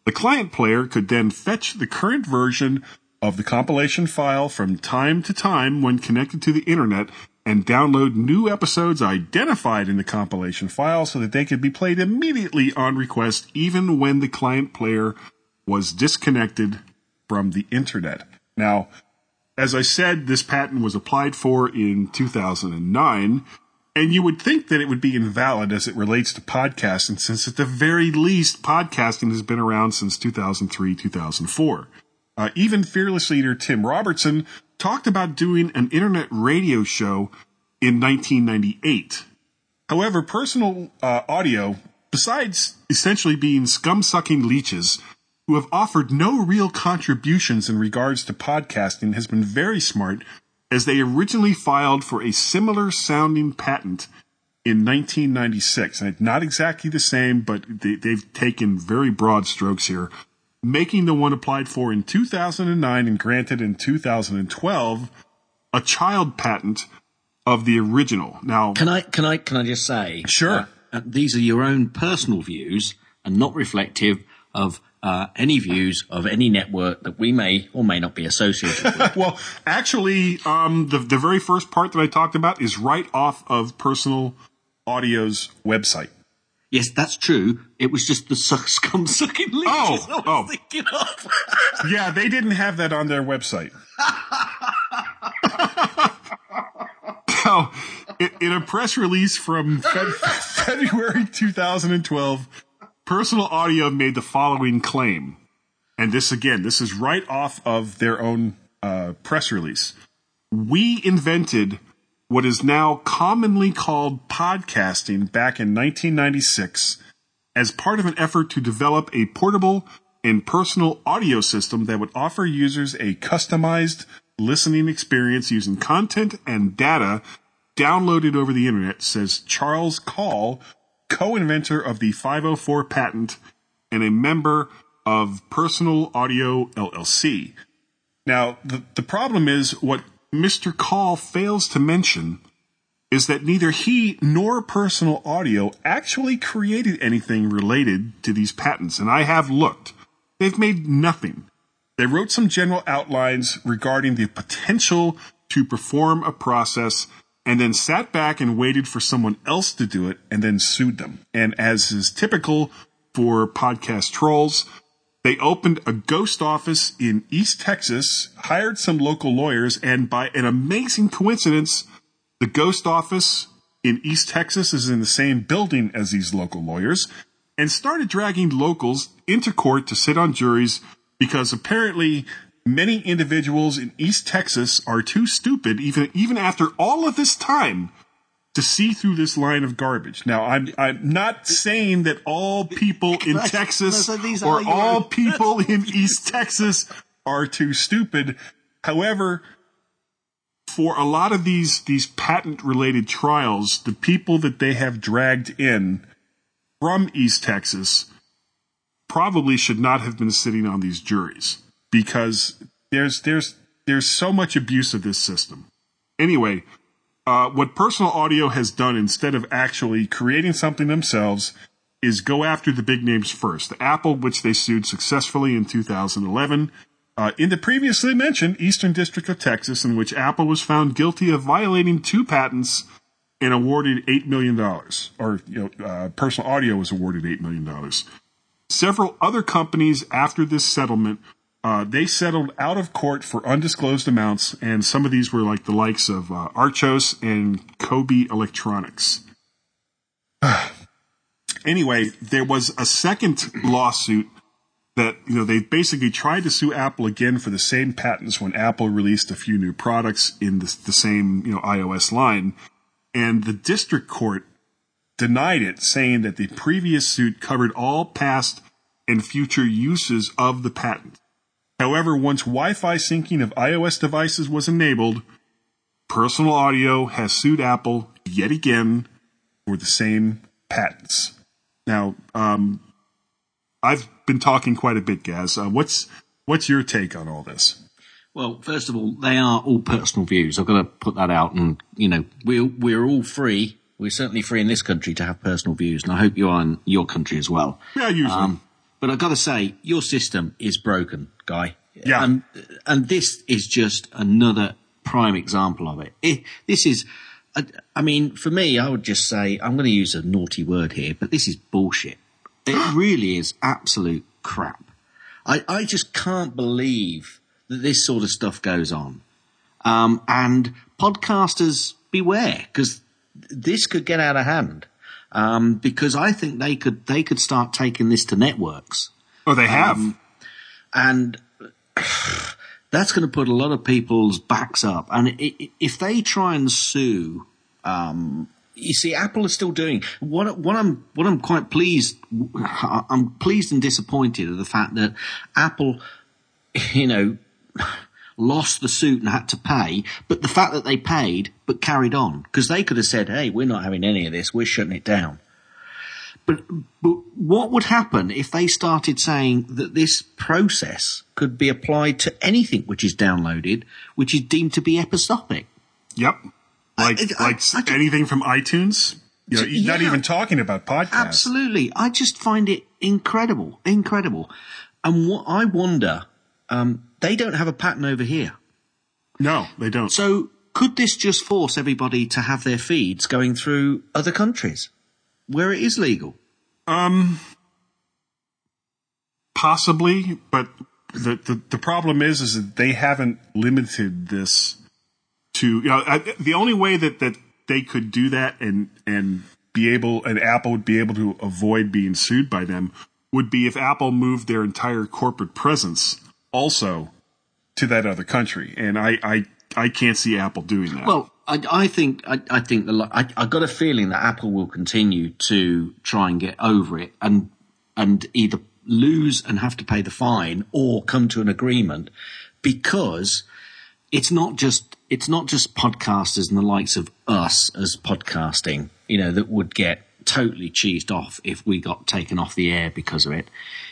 The client player could then fetch the current version of the compilation file from time to time when connected to the internet and download new episodes identified in the compilation file so that they could be played immediately on request even when the client player was disconnected from the internet. Now, as I said, this patent was applied for in 2009, and you would think that it would be invalid as it relates to podcasting, since at the very least, podcasting has been around since 2003, 2004. Uh, even fearless leader Tim Robertson talked about doing an internet radio show in 1998. However, personal uh, audio, besides essentially being scum sucking leeches who have offered no real contributions in regards to podcasting, has been very smart as they originally filed for a similar sounding patent in 1996. And not exactly the same, but they, they've taken very broad strokes here, making the one applied for in 2009 and granted in 2012 a child patent of the original. Now, Can I can I can I just say? Sure. uh, these are your own personal views and not reflective of uh, any views of any network that we may or may not be associated with. well, actually, um, the the very first part that I talked about is right off of Personal Audio's website. yes, that's true. It was just the scum sucking leeches Oh, I was oh. thinking of. Yeah, they didn't have that on their website. now, in, in a press release from Feb- February 2012, Personal Audio made the following claim. And this again, this is right off of their own uh, press release. We invented what is now commonly called podcasting back in 1996 as part of an effort to develop a portable and personal audio system that would offer users a customized listening experience using content and data downloaded over the internet, says Charles Call, co-inventor of the 504 patent and a member of Personal Audio LLC. Now, the, the problem is what Mr. Call fails to mention is that neither he nor personal audio actually created anything related to these patents. And I have looked. They've made nothing. They wrote some general outlines regarding the potential to perform a process and then sat back and waited for someone else to do it and then sued them. And as is typical for podcast trolls, they opened a ghost office in East Texas, hired some local lawyers, and by an amazing coincidence, the ghost office in East Texas is in the same building as these local lawyers, and started dragging locals into court to sit on juries because apparently many individuals in East Texas are too stupid, even even after all of this time, to see through this line of garbage. Now, I'm I'm not saying that all people in Texas or all people in East Texas are too stupid. However, for a lot of these these patent related trials, the people that they have dragged in from East Texas probably should not have been sitting on these juries because there's there's there's so much abuse of this system. Anyway, uh, what personal audio has done instead of actually creating something themselves is go after the big names first. Apple, which they sued successfully in 2011. Uh, in the previously mentioned Eastern District of Texas, in which Apple was found guilty of violating two patents and awarded eight million dollars, or you know, uh, personal audio was awarded eight million dollars. Several other companies after this settlement, uh, they settled out of court for undisclosed amounts, and some of these were like the likes of uh, Archos and Coby Electronics. anyway, there was a second lawsuit that you know they basically tried to sue Apple again for the same patents when Apple released a few new products in the, the same you know iOS line, and the district court denied it, saying that the previous suit covered all past and future uses of the patent. However, once Wi-Fi syncing of iOS devices was enabled, Personal Audio has sued Apple yet again for the same patents. Now, um, I've been talking quite a bit, Gaz. Uh, what's what's your take on all this? Well, first of all, they are all personal views. I've got to put that out, and you know, we're we're all free. We're certainly free in this country to have personal views, and I hope you are in your country as well. Yeah, usually. Um, but I've got to say, your system is broken, guy. Yeah. And and this is just another prime example of it. it this is, I, I mean, for me, I would just say I'm going to use a naughty word here, but this is bullshit. It really is absolute crap. I, I just can't believe that this sort of stuff goes on. Um, and podcasters beware because this could get out of hand. Um, because I think they could they could start taking this to networks, Oh, they have. Um, and that's going to put a lot of people's backs up. And i i if they try and sue, um, you see, Apple is still doing what. What I'm what I'm quite pleased. I'm pleased and disappointed at the fact that Apple, you know, lost the suit and had to pay, but the fact that they paid but carried on because they could have said, "Hey, we're not having any of this. We're shutting it down." But, but what would happen if they started saying that this process could be applied to anything which is downloaded, which is deemed to be episodic? Yep. Like I- I- like I anything from iTunes. You know, you're not even talking about podcasts. Absolutely. I just find it incredible, incredible. And what I wonder, um, they don't have a pattern over here. No, they don't. So could this just force everybody to have their feeds going through other countries where it is legal? Um, possibly, but the, the the problem is is that they haven't limited this to you know I, the only way that that they could do that and and be able and Apple would be able to avoid being sued by them would be if Apple moved their entire corporate presence also to that other country, and I I I can't see Apple doing that. Well, I, I think I, I think the I, I got a feeling that Apple will continue to try and get over it and and either lose and have to pay the fine or come to an agreement because it's not just it's not just podcasters and the likes of us as podcasting, you know, that would get totally cheesed off if we got taken off the air because of it.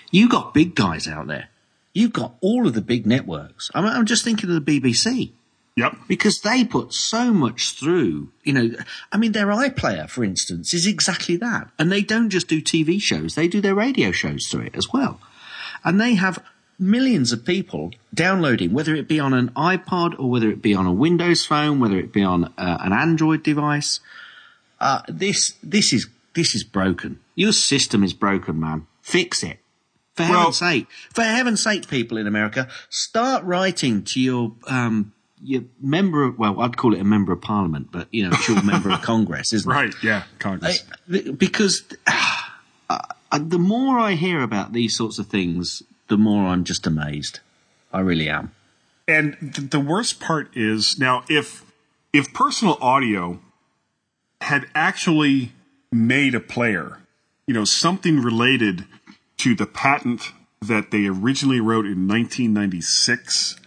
You got big guys out there. You've got all of the big networks. I'm, I'm just thinking of the BBC. Yep. Because they put so much through, you know, I mean, their iPlayer, for instance, is exactly that. And they don't just do TV shows, they do their radio shows through it as well. And they have millions of people downloading, whether it be on an iPod or whether it be on a Windows phone, whether it be on uh, an Android device. Uh, this, this is, this is broken. Your system is broken, man. Fix it. For Well- heaven's sake, for heaven's sake, people in America, start writing to your um, your member. Of, well, I'd call it a member of Parliament, but you know, it's your member of Congress, isn't it? Right. Yeah. Congress. I- because uh, the more I hear about these sorts of things, the more I'm just amazed. I really am. And th- the worst part is now if if personal audio had actually made a player, you know, something related to the patent that they originally wrote in 1996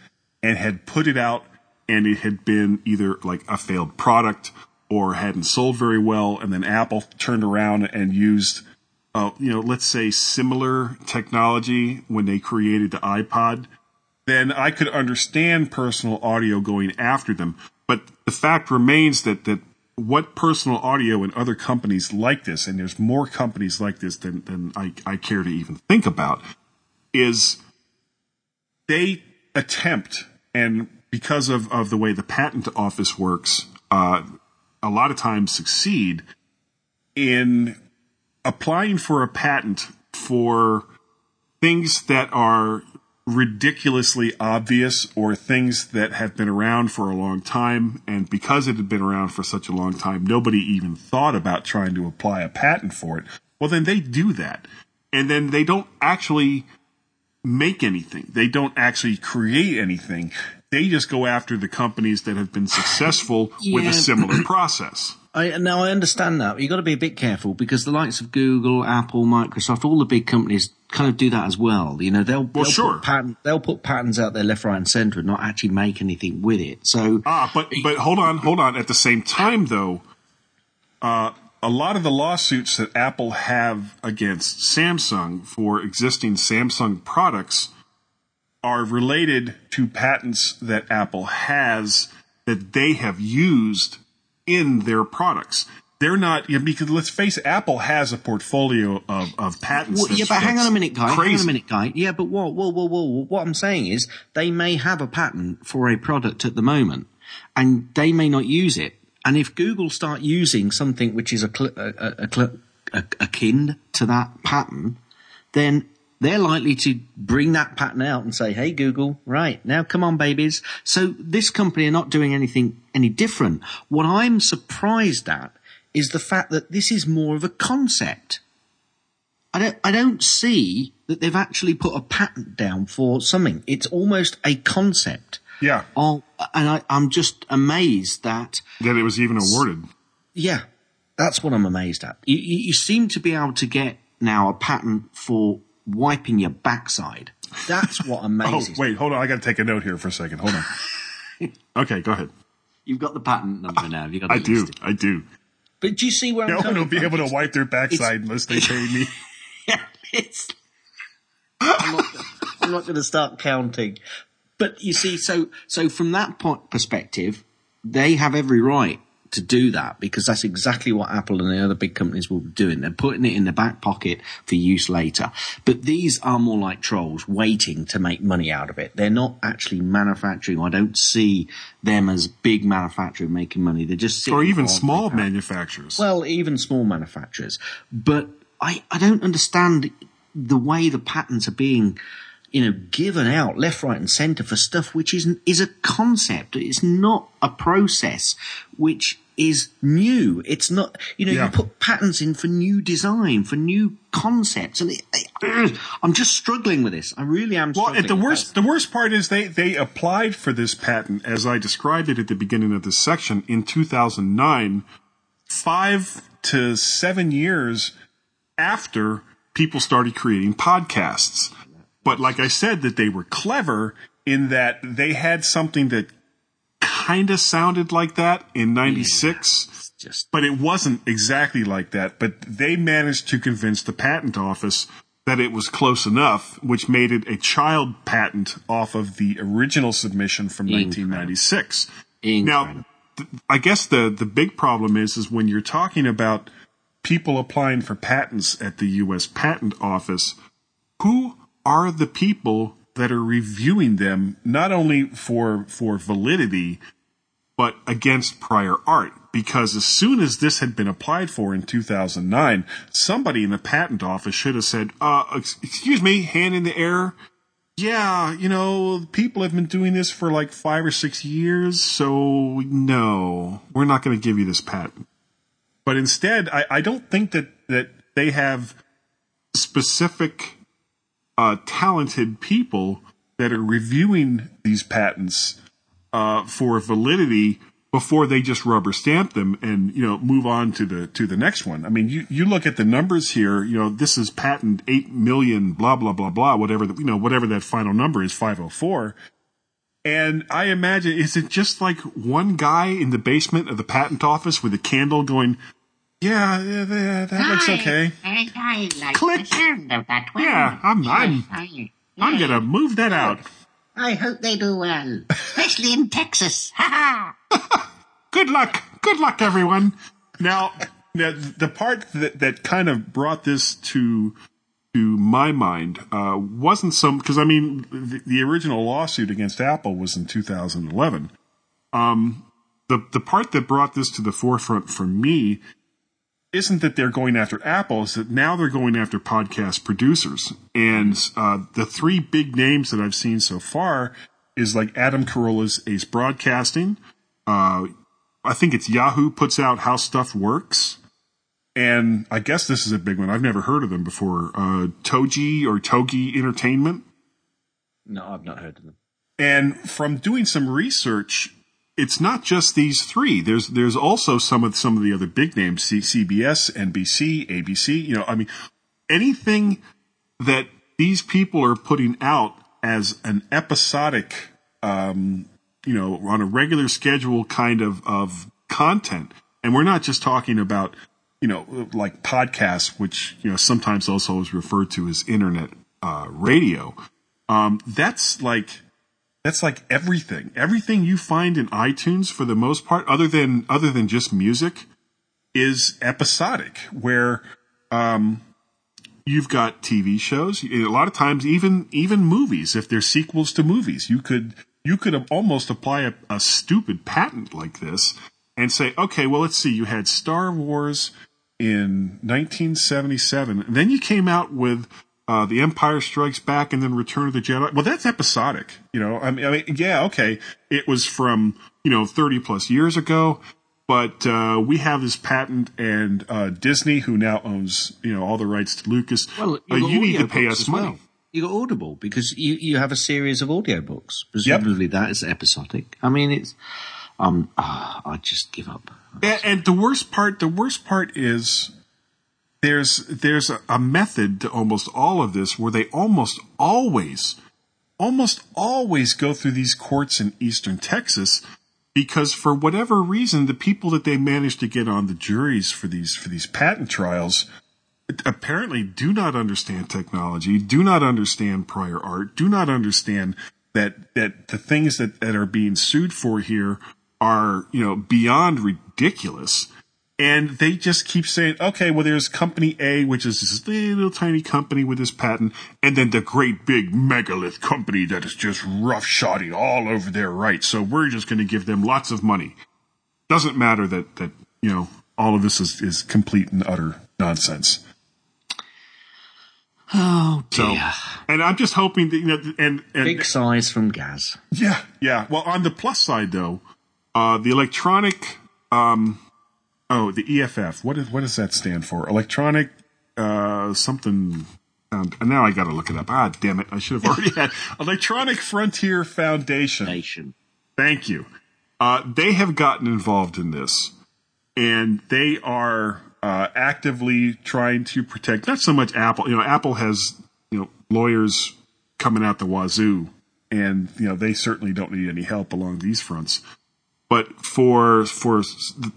and had put it out and it had been either like a failed product or hadn't sold very well and then Apple turned around and used uh, you know, let's say similar technology when they created the iPod, then I could understand personal audio going after them. But the fact remains that, that what personal audio and other companies like this, and there's more companies like this than, than I, I care to even think about, is they attempt, and because of, of the way the patent office works, uh, a lot of times succeed in applying for a patent for things that are ridiculously obvious or things that have been around for a long time. And because it had been around for such a long time, nobody even thought about trying to apply a patent for it. Well, then they do that. And then they don't actually make anything. They don't actually create anything. They just go after the companies that have been successful with a similar process. I, now I understand that. You've got to be a bit careful because the likes of Google, Apple, Microsoft, all the big companies kind of do that as well. You know, they'll, they'll sure. put patent, they'll put patents out there left, right, and centre and not actually make anything with it. So Ah, but but hold on, hold on. At the same time, though, uh, a lot of the lawsuits that Apple have against Samsung for existing Samsung products are related to patents that Apple has that they have used in their products. They're not you know, because let's face it, Apple has a portfolio of, of patents. Well, yeah, but hang on a minute, guy. Hang on a minute, guy. Yeah, but whoa, whoa, whoa, whoa. What I'm saying is they may have a patent for a product at the moment, and they may not use it. And if Google start using something which is a, cl- a, a, a, a, akin to that pattern, then they're likely to bring that pattern out and say, "Hey, Google, right now, come on, babies." So this company are not doing anything any different. What I'm surprised at is the fact that this is more of a concept. I don't, I don't see that they've actually put a patent down for something. It's almost a concept. Yeah. Oh, and I, I'm just amazed that, That it was even awarded. yeah, that's what I'm amazed at. You, you, you seem to be able to get now a patent for wiping your backside. That's what Oh, amazes me. wait, hold on. I got to take a note here for a second. Hold on. okay, go ahead. You've got the patent number ah, now. Have you got I do. listed? I do. But do you see where oh, No I'm one coming will be able to wipe their backside unless they pay me. Yeah, it's. I'm not, I'm not going to start counting, but you see, so so from that point perspective, they have every right to do that because that's exactly what Apple and the other big companies will be doing. They're putting it in the back pocket for use later. But these are more like trolls waiting to make money out of it. They're not actually manufacturing. I don't see them as big manufacturing making money. They're just or even small manufacturers. well, even small manufacturers. But I, I don't understand the way the patents are being, you know, given out left, right, and centre for stuff which is is a concept. It's not a process which is new. It's not, you know, Yeah. you put patents in for new design, for new concepts, and it, I'm just struggling with this. I really am. Well, the worst the worst part is they they applied for this patent as I described it at the beginning of this section in 2009, five to seven years after people started creating podcasts. But like I said, that they were clever in that they had something that kind of sounded like that in '96 Just but it wasn't exactly like that. But they managed to convince the patent office that it was close enough, which made it a child patent off of the original submission from 1996. Now, th- I guess the the big problem is is when you're talking about people applying for patents at the U.S. Patent Office, who are the people that are reviewing them not only for for validity but against prior art. Because as soon as this had been applied for in 2009 somebody in the patent office should have said uh ex- excuse me hand in the air. Yeah you know people have been doing this for like 5 or 6 years so no we're not going to give you this patent. But instead I, I don't think that that they have specific uh, talented people that are reviewing these patents uh, for validity before they just rubber stamp them and you know move on to the to the next one. I mean, you you look at the numbers here. You know, this is patent eight million, blah blah blah blah, whatever the, you know whatever that final number is, five hundred four. And I imagine, is it just like one guy in the basement of the patent office with a candle going, yeah, yeah, yeah that looks okay. I, I like Click. the sound of that one. Yeah, I'm, I'm, I'm gonna move that out. I hope they do well, especially in Texas. Ha ha! Good luck. Good luck, everyone. Now, the, the part that, that kind of brought this to to my mind uh, wasn't some because I mean the, the original lawsuit against Apple was in 2011. Um, the the part that brought this to the forefront for me isn't that they're going after Apple, is that now they're going after podcast producers. And uh, the three big names that I've seen so far is like Adam Carolla's Ace Broadcasting. Uh, I think it's Yahoo puts out How Stuff Works. And I guess this is a big one. I've never heard of them before. Uh, Toji or Togi Entertainment. No, I've not heard of them. And from doing some research, it's not just these three. There's there's also some of some of the other big names: C- CBS, NBC, ABC. You know, I mean, anything that these people are putting out as an episodic, um, you know, on a regular schedule kind of of content, and we're not just talking about you know like podcasts, which you know sometimes also is referred to as internet uh, radio. Um, that's like that's like everything. Everything you find in iTunes for the most part, other than other than just music, is episodic. Where um, you've got TV shows. A lot of times, even even movies. If they're sequels to movies, you could you could almost apply a, a stupid patent like this and say, okay, well, let's see. You had Star Wars in 1977, and then you came out with uh, The Empire Strikes Back and then Return of the Jedi. Well, that's episodic. You know, I mean, I mean, yeah, okay. It was from, you know, 30 plus years ago, but, uh, we have this patent and, uh, Disney, who now owns, you know, all the rights to Lucas. Well, uh, you need to pay us money. well. You got Audible because you, you have a series of audiobooks. Presumably that is episodic. I mean, it's um, ah, I just give up. And, and the worst part, the worst part is there's there's a, method to almost all of this where they almost always, almost always go through these courts in Eastern Texas because for whatever reason, the people that they manage to get on the juries for these for these patent trials apparently do not understand technology, do not understand prior art, do not understand that that the things that, that are being sued for here are, you know, beyond ridiculous. And they just keep saying, okay, well, there's company A, which is this little tiny company with this patent, and then the great big megalith company that is just roughshotting all over their rights. So we're just going to give them lots of money. Doesn't matter that, that, you know, all of this is, is complete and utter nonsense. Oh So, dear. and I'm just hoping that, you know, and, and Big size from Gaz. Yeah, yeah. Well, on the plus side, though, uh, the electronic, um, oh, the EFF. What is what does that stand for? Electronic, uh, something. Um, and now I got to look it up. Ah, damn it! I should have already had Electronic Frontier Foundation. Nation. Thank you. Uh, they have gotten involved in this, and they are uh, actively trying to protect not so much Apple. You know, Apple has you know lawyers coming out the wazoo, and you know they certainly don't need any help along these fronts. But for for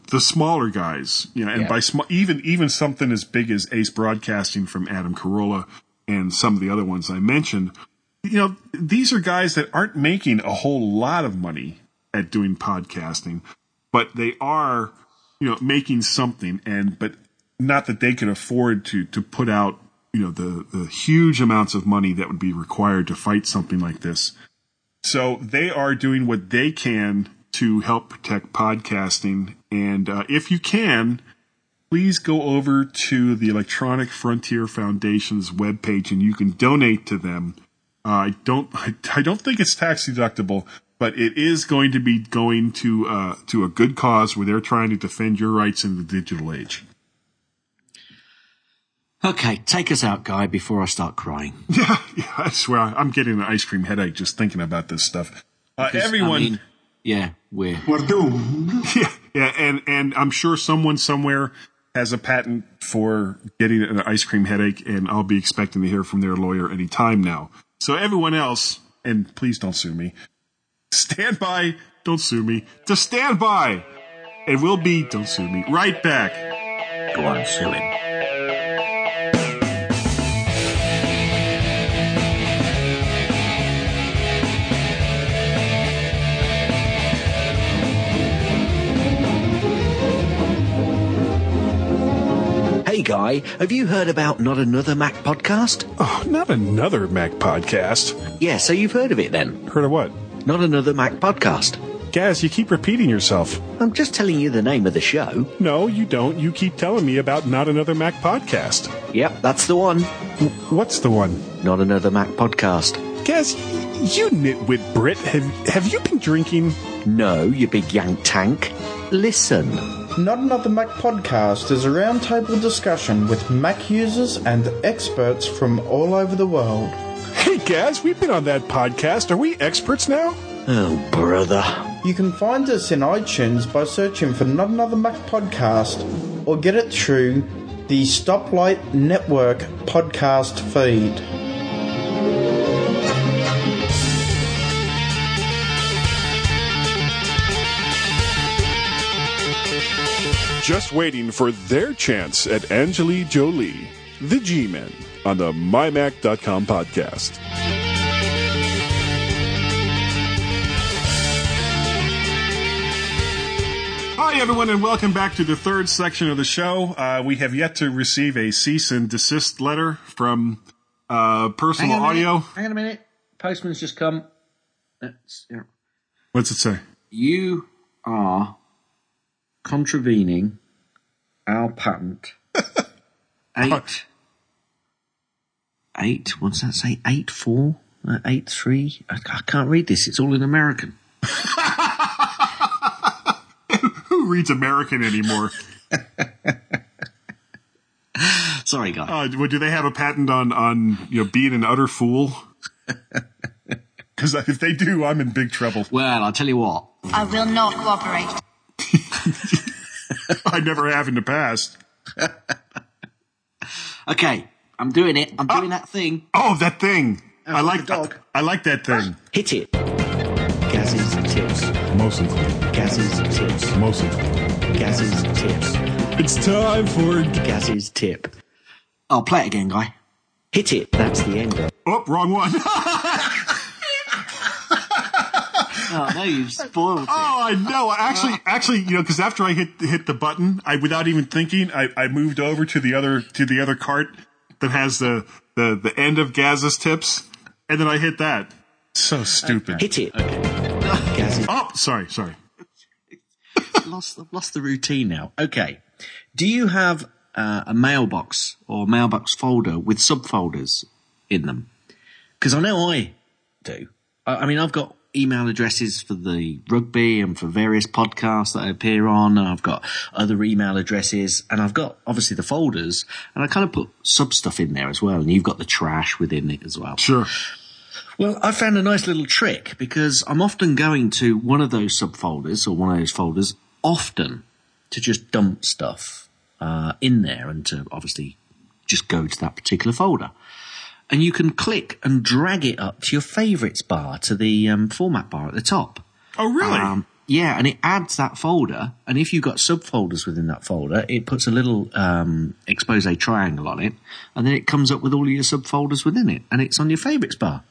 the smaller guys, you know, and Yeah. by sm- even even something as big as Ace Broadcasting from Adam Carolla and some of the other ones I mentioned, you know, these are guys that aren't making a whole lot of money at doing podcasting, but they are, you know, making something and, but not that they can afford to, to put out, you know, the, the huge amounts of money that would be required to fight something like this. So they are doing what they can to help protect podcasting. And uh, if you can, please go over to the Electronic Frontier Foundation's webpage and you can donate to them. Uh, I don't, I, I, don't think it's tax deductible, but it is going to be going to uh, to a good cause where they're trying to defend your rights in the digital age. Okay, take us out, Guy, before I start crying. Yeah, yeah I swear I'm getting an ice cream headache just thinking about this stuff. Uh, Because, everyone, I mean, yeah, we're We're doomed. yeah, yeah, and and I'm sure someone somewhere has a patent for getting an ice cream headache, and I'll be expecting to hear from their lawyer any time now. So everyone else, and please don't sue me. Stand by, don't sue me. Just stand by, and we'll be don't sue me right back. Go on, sue him. Hey Guy, have you heard about Not Another Mac podcast? Oh, not another Mac podcast. Yeah, so you've heard of it then. Heard of what? Not Another Mac podcast. Gaz, you keep repeating yourself. I'm just telling you the name of the show. No, you don't. You keep telling me about not another Mac podcast. Yep, that's the one. What's the one? Not Another Mac podcast. Gaz, you nitwit Brit, have have you been drinking? No, you big yank tank. Listen. Not Another Mac podcast is a roundtable discussion with Mac users and experts from all over the world. Hey, Gaz, we've been on that podcast. Are we experts now? Oh, brother. You can find us in iTunes by searching for Not Another Mac podcast or get it through the Stoplight Network podcast feed. Just waiting for their chance at Angeli Jolie, the G-Men, on the MyMac.com podcast. Hi, everyone, and welcome back to the third section of the show. Uh, we have yet to receive a cease and desist letter from uh, Personal Hang on a minute. Audio. Hang on a minute. Postman's just come. That's, yeah. What's it say? You are contravening our patent. eight. Eight. What's that say? Eight four. Uh, eight three. I, I can't read this. It's all in American. Who reads American anymore? Sorry, guy. Uh, well, do they have a patent on on you know being an utter fool? Because if they do, I'm in big trouble. Well, I'll tell you what. I will not cooperate. I never have in the past. Okay, I'm doing it. I'm doing ah. that thing. Oh, that thing! Oh, I like dog. I, like that thing. Hit it. Gaz's tips. Mostly, Gaz's tips. mostly. Gaz's tips. It's time for. Gaz's tip. I'll play it again, guy. Hit it. That's the end. Oh, wrong one. Oh no, you've spoiled it. Oh, I know. Actually, actually, you know, because after I hit hit the button, I without even thinking, I, I moved over to the other to the other cart that has the the the end of Gaz's tips, and then I hit that. So stupid. Hit it. Gaz's. Oh, sorry, sorry. lost, lost the routine now. Okay. Do you have uh, a mailbox or mailbox folder with subfolders in them? Because I know I do. I, I mean, I've got email addresses for the rugby and for various podcasts that I appear on. And I've got other email addresses and I've got obviously the folders and I kind of put sub stuff in there as well. And you've got the trash within it as well. Sure. Well, I found a nice little trick because I'm often going to one of those subfolders or one of those folders often to just dump stuff uh, in there and to obviously just go to that particular folder. And you can click and drag it up to your favorites bar, to the um, format bar at the top. Oh, really? Um, Yeah, and it adds that folder, and if you've got subfolders within that folder, it puts a little um, expose triangle on it, and then it comes up with all your subfolders within it, and it's on your favourites bar.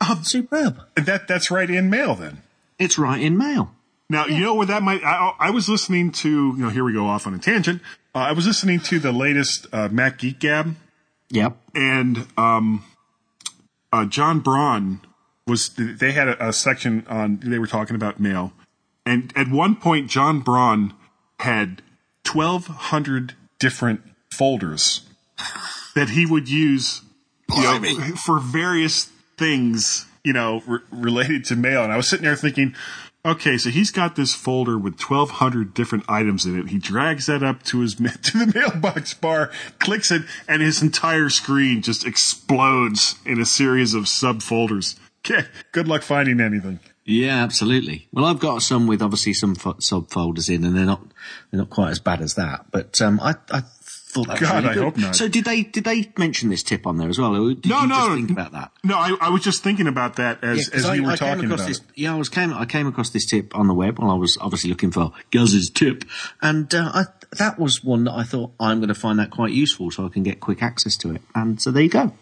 Oh, superb! That that's right in mail then. It's right in mail. Now you know where that might. I, I was listening to. You know, here we go off on a tangent. Uh, I was listening to the latest uh, Mac Geek Gab. Yep. And um, uh, John Braun was. They had a, a section on. They were talking about mail, and at one point, John Braun had twelve hundred different folders that he would use you know, for various things, you know, re- related to mail. And I was sitting there thinking, okay, so he's got this folder with 1,200 different items in it. He drags that up to his to the mailbox bar, clicks it, and his entire screen just explodes in a series of subfolders. Okay, good luck finding anything. Yeah, absolutely. Well, I've got some with obviously some fo- subfolders in, and they're not they're not quite as bad as that. But um, I, I thought that God, really I hope not. So did they did they mention this tip on there as well? Or did No, you no, just think about that? No, I, I was just thinking about that as, Yeah, as I, you were I talking about this, it. Yeah, I was came I came across this tip on the web while I was obviously looking for Gaz's tip, and uh, I, that was one that I thought I'm going to find that quite useful, so I can get quick access to it. And so there you go.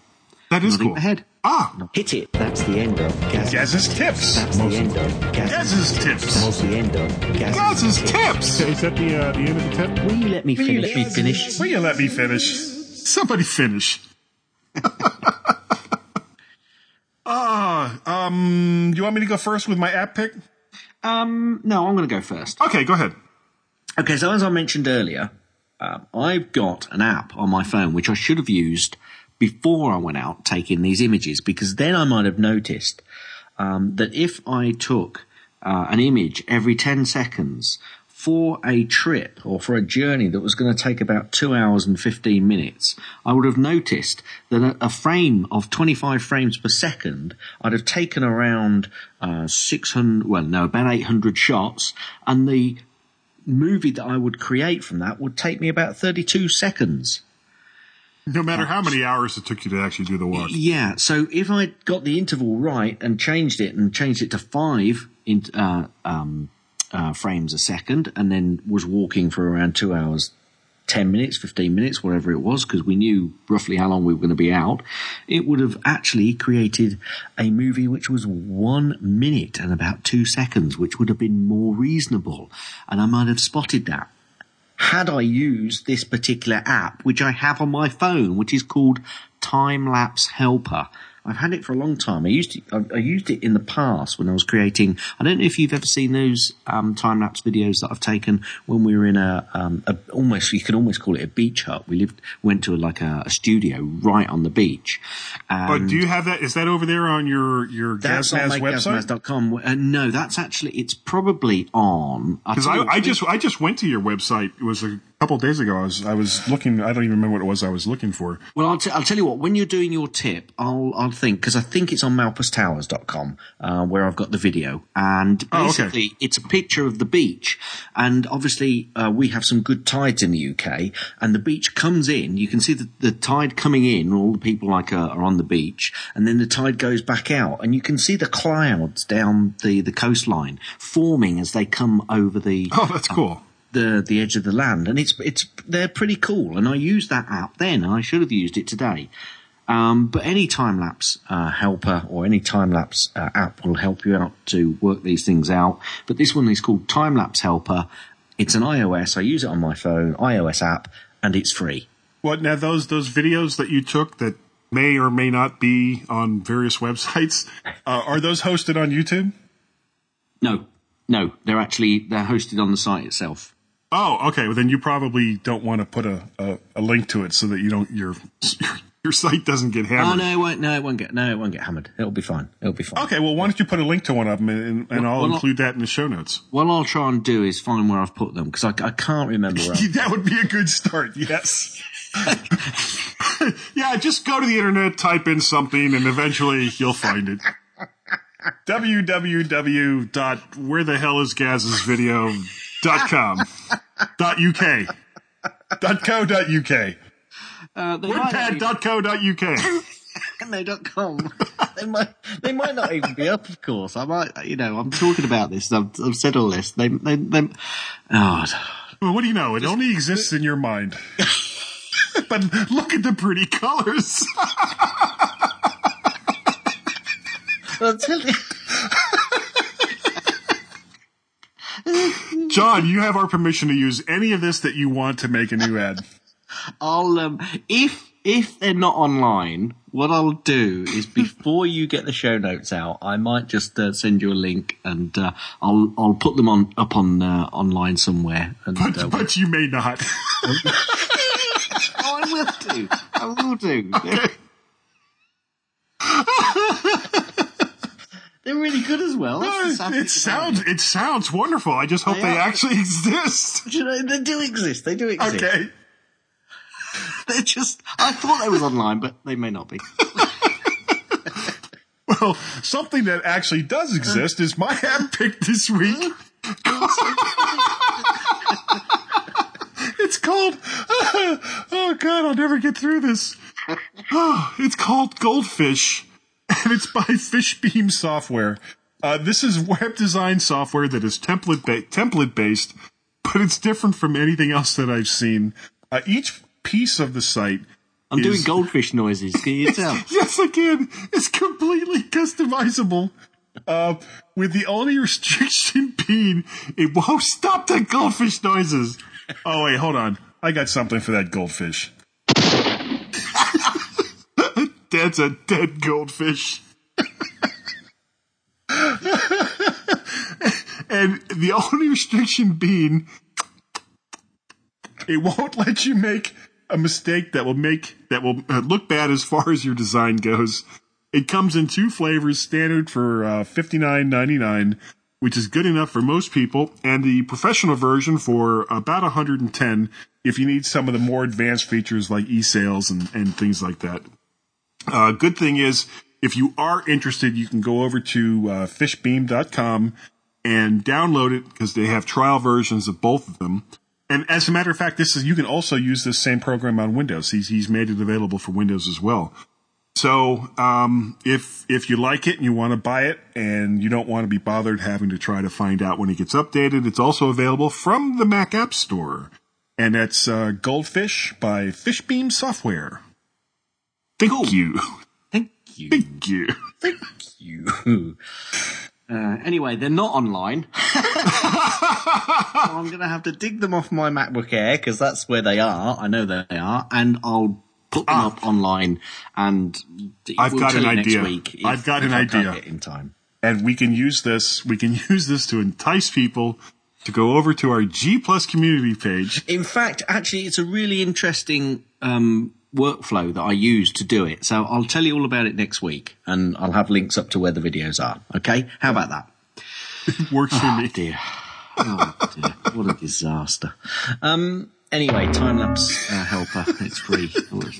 That is cool. Ahead. Ah, Hit it. That's the end of Gaz's, Gaz's tips. That's the end of Gaz's tips. That's the end of Gaz's, Gaz's tips. Is that the uh, the end of the tip? Will you let me Will you finish? let me finish? Will you let me finish? Somebody finish. Ah, um, do you want me to go first with my app pick? Um, no, I'm going to go first. Okay, go ahead. Okay, so as I mentioned earlier, um, I've got an app on my phone which I should have used before I went out taking these images because then I might have noticed um, that if I took uh, an image every 10 seconds for a trip or for a journey that was going to take about two hours and 15 minutes, I would have noticed that a, frame of 25 frames per second, I'd have taken around uh, 600, well, no, about 800 shots, and the movie that I would create from that would take me about 32 seconds. No matter how many hours it took you to actually do the work. Yeah, so if I got the interval right and changed it and changed it to five in, uh, um, uh, frames a second, and then was walking for around two hours, ten minutes, fifteen minutes, whatever it was, because we knew roughly how long we were going to be out, it would have actually created a movie which was one minute and about two seconds, which would have been more reasonable, and I might have spotted that had I used this particular app, which I have on my phone, which is called Time Lapse Helper. I've had it for a long time. I used it, I, I used it in the past when I was creating. I don't know if you've ever seen those um, time lapse videos that I've taken when we were in a, um, a almost you could almost call it a beach hut. We lived went to a, like a, a studio right on the beach. But And do you have that? Is that over there on your your that's on website? Uh, no, that's actually it's probably on. Because you I, I just I just went to your website. It was a couple of days ago. I was I was looking. I don't even remember what it was I was looking for. Well, I'll, t- I'll tell you what. When you're doing your tip, I'll I'll think because I think it's on malpustowers.com uh, where I've got the video, and Oh, okay. basically it's a picture of the beach, and obviously uh, we have some good tides in the UK, and the beach comes in. You can see the, the tide coming in, all the people like uh, are on the beach, and then the tide goes back out, and you can see the clouds down the the coastline forming as they come over the Oh, that's cool. The the edge of the land, and it's it's they're pretty cool. And I used that app then, and I should have used it today. Um, but any time lapse uh, helper or any time lapse uh, app will help you out to work these things out. But this one is called Time Lapse Helper. It's an iOS. I use it on my phone, iOS app, and it's free. What now? Those those videos that you took that may or may not be on various websites uh, are those hosted on YouTube? No, no, they're actually they're hosted on the site itself. Oh, okay. Well, then you probably don't want to put a, a, a link to it so that you don't your your site doesn't get oh, hammered. Oh no, it won't. No, it won't get. No, it won't get hammered. It'll be fine. It'll be fine. Okay, well, why don't you put a link to one of them and, and Well, I'll well, include that in the show notes. What I'll try and do is find where I've put them because I, I can't remember where. That would be a good start. Yes. yeah, just go to the internet, type in something, and eventually you'll find it. www. Dot Where the hell is Gaz's video dot com dot uk dot co dot uk Uh, they dot co dot uk. no, dot com. they they might, they might not even be up. Of course, I might. You know, I'm talking about this. I've, I've said all this. They, they, they. Oh, Well, what do you know? It only exists in your mind. but look at the pretty colors. I'll tell you. John, you have our permission to use any of this that you want to make a new ad. I'll um, if if they're not online, what I'll do is before you get the show notes out, I might just uh, send you a link and uh, I'll I'll put them on up on uh, online somewhere. And, But, uh, but you may not. oh, I will do. I will do. They're really good as well. That's the sad thing it sounds it sounds wonderful. I just hope They they, actually exist. You know, they do exist. They do exist. Okay. They're just. I thought they was online, but they may not be. Well, something that actually does exist is my app pick this week. it's called. Oh God, I'll never get through this. It's called Goldfish, and it's by Fishbeam Software. Uh, this is web design software that is template ba- template based, but it's different from anything else that I've seen. Uh, each piece of the site. I'm doing goldfish noises. Can you tell? yes, I can. It's completely customizable. Uh, with the only restriction being it won't stop the goldfish noises. Oh wait, hold on. I got something for that goldfish. That's a dead goldfish. and the only restriction being it won't let you make a mistake that will make that will uh, look bad as far as your design goes. It comes in two flavors, standard for uh, fifty nine ninety nine, which is good enough for most people, and the professional version for about hundred and ten if you need some of the more advanced features like e-sales and, and things like that. Uh, good thing is, if you are interested, you can go over to uh, fishbeam.com and download it because they have trial versions of both of them. And as a matter of fact, this is you can also use this same program on Windows. He's he's made it available for Windows as well. So um, if if you like it and you want to buy it and you don't want to be bothered having to try to find out when it gets updated, it's also available from the Mac App Store, and that's uh, Goldfish by Fishbeam Software. Thank you. Thank you. Thank you. Thank you. Uh, anyway, they're not online. so I'm going to have to dig them off my MacBook Air because that's where they are. I know they are, and I'll put them up online. And I've we'll got an idea. Next week if- I've got an I idea. in time. and we can use this we can use this to entice people to go over to our G Plus community page. In fact, actually, it's a really interesting um, workflow that I use to do it. So I'll tell you all about it next week, and I'll have links up to where the videos are. Okay, how about that? It works for Oh me. dear. Oh dear. What a disaster. Um, anyway, time lapse uh, helper. It's free.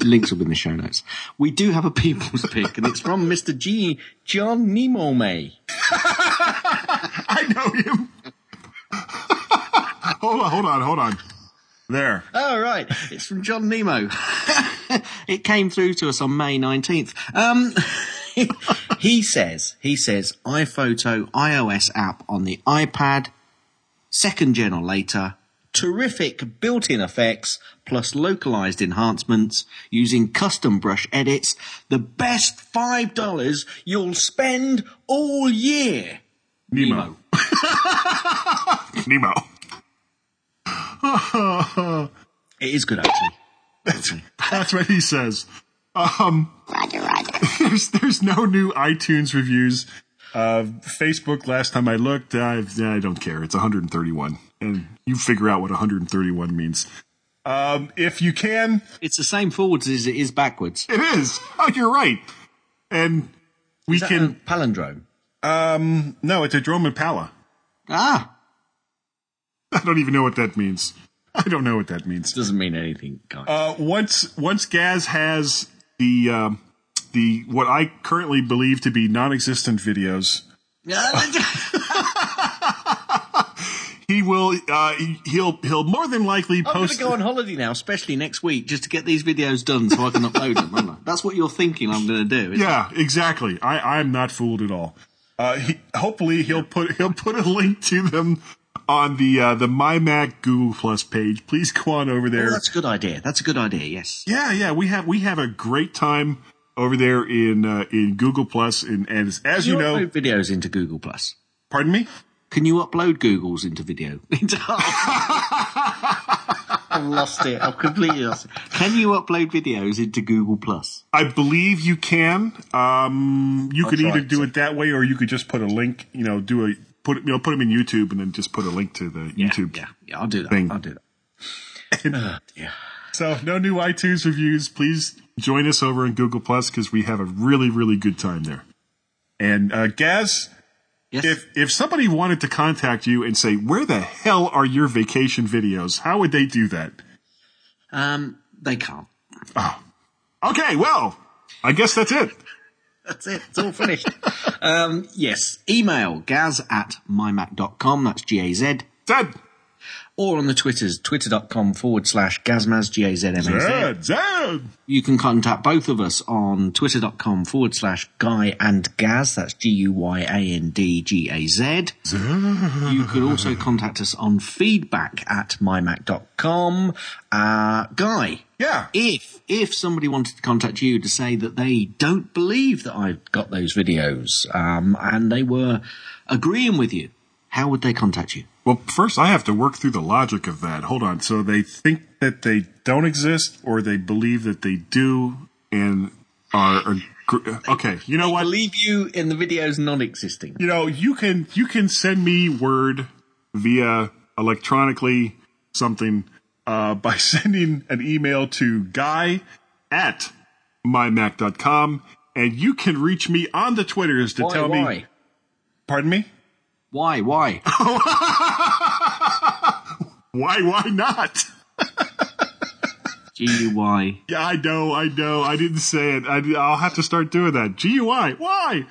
Links will be in the show notes. We do have a people's pick, and it's from Mr. G. John Nemo May. I know him. hold on, hold on, hold on. There. Oh, right. It's from John Nemo. it came through to us on May 19th. Um, he says, he says, iPhoto iOS app on the iPad, second gen or later, terrific built-in effects plus localized enhancements using custom brush edits, the best $5 you'll spend all year. Nemo. Nemo. It is good, actually. That's what he says. Um, Roger, Roger. there's there's no new iTunes reviews. Uh, Facebook. Last time I looked, I've, I don't care. It's 131, and you figure out what 131 means. Um, if you can, It's the same forwards as it is backwards. it is. Oh, you're right. And we Is that can. a palindrome? Um, no, it's a drone impala. Ah, I don't even know what that means. I don't know what that means. doesn't mean anything. Uh, once once Gaz has the um, the what I currently believe to be non-existent videos, he will. Uh, he'll he'll more than likely I'm going post. to go on holiday now, especially next week, just to get these videos done so I can upload them. aren't I? That's what you're thinking I'm going to do. Yeah, exactly. I I'm not fooled at all. Uh, he, hopefully he'll put he'll put a link to them on the uh, the MyMac Google Plus page. Please go on over there. Oh, that's a good idea. That's a good idea. Yes. Yeah, yeah, we have we have a great time over there in uh, in Google Plus, and as as you, Can know, videos into Google Plus. pardon me. Can you upload Googles into video? I've lost it. I've completely lost it. Can you upload videos into Google Plus? I believe you can. Um, you I'll could either do so. it that way, or you could just put a link. You know, do a put you know put them in YouTube, and then just put a link to the YouTube. Yeah, yeah, I'll do that. Thing. I'll do that. Oh, dear. So no new iTunes reviews. Please join us over in Google Plus because we have a really really good time there. And uh, Gaz, Yes. if if somebody wanted to contact you and say where the hell are your vacation videos, how would they do that? Um, they can't. Oh. Okay, well, I guess that's it. That's it. It's all finished. um, yes. Email gaz at mymac.com. That's G-A-Z. Zed, Or on the Twitters, twitter.com forward slash gazmaz, G-A-Z-M-A-Z. You can contact both of us on twitter.com forward slash guy and gaz. That's G-U-Y-A-N-D-G-A-Z. You could also contact us on feedback at mymac.com. Uh, Guy. Yeah. If, if somebody wanted to contact you to say that they don't believe that I've got those videos, um, and they were agreeing with you, how would they contact you? Well, first I have to work through the logic of that. Hold on. So they think that they don't exist, or they believe that they do, and are, are okay. You know what? Believe you in the videos non-existing. You know, you can you can send me word via electronically something uh, by sending an email to guy at mymac.com and you can reach me on the Twitters to Why, tell why? me. Pardon me? Why? Why? Why? Why not? G-U-Y. Yeah, I know, I know. I didn't say it. I, I'll have to start doing that. GUI. Why?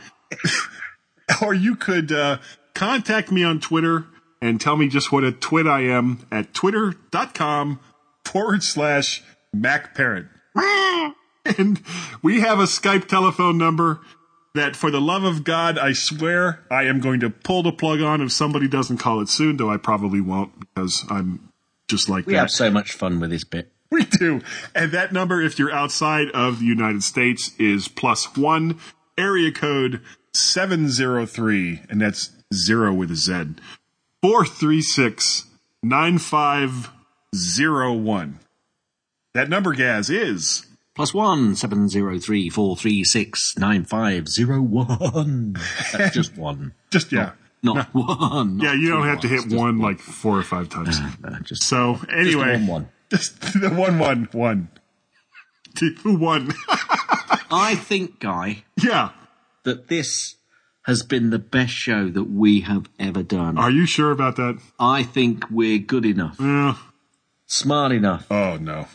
or you could uh, contact me on Twitter and tell me just what a twit I am at twitter.com forward slash MacParrot. and we have a Skype telephone number that, for the love of God, I swear I am going to pull the plug on if somebody doesn't call it soon, though I probably won't because I'm just like We that. have so much fun with this bit. We do. And that number, if you're outside of the United States, is plus one, area code 703, and that's zero with a Z, 436 9501. That number, Gaz, is Plus one seven zero three four three six nine five zero one. That's just one. just, yeah. Not one. Yeah, you don't have to hit just one like four or five times. No, just So, anyway. one one. Just the one, one, one. Two, one. I think, Guy, yeah. that this has been the best show that we have ever done. Are you sure about that? I think we're good enough, Yeah. smart enough, Oh, no.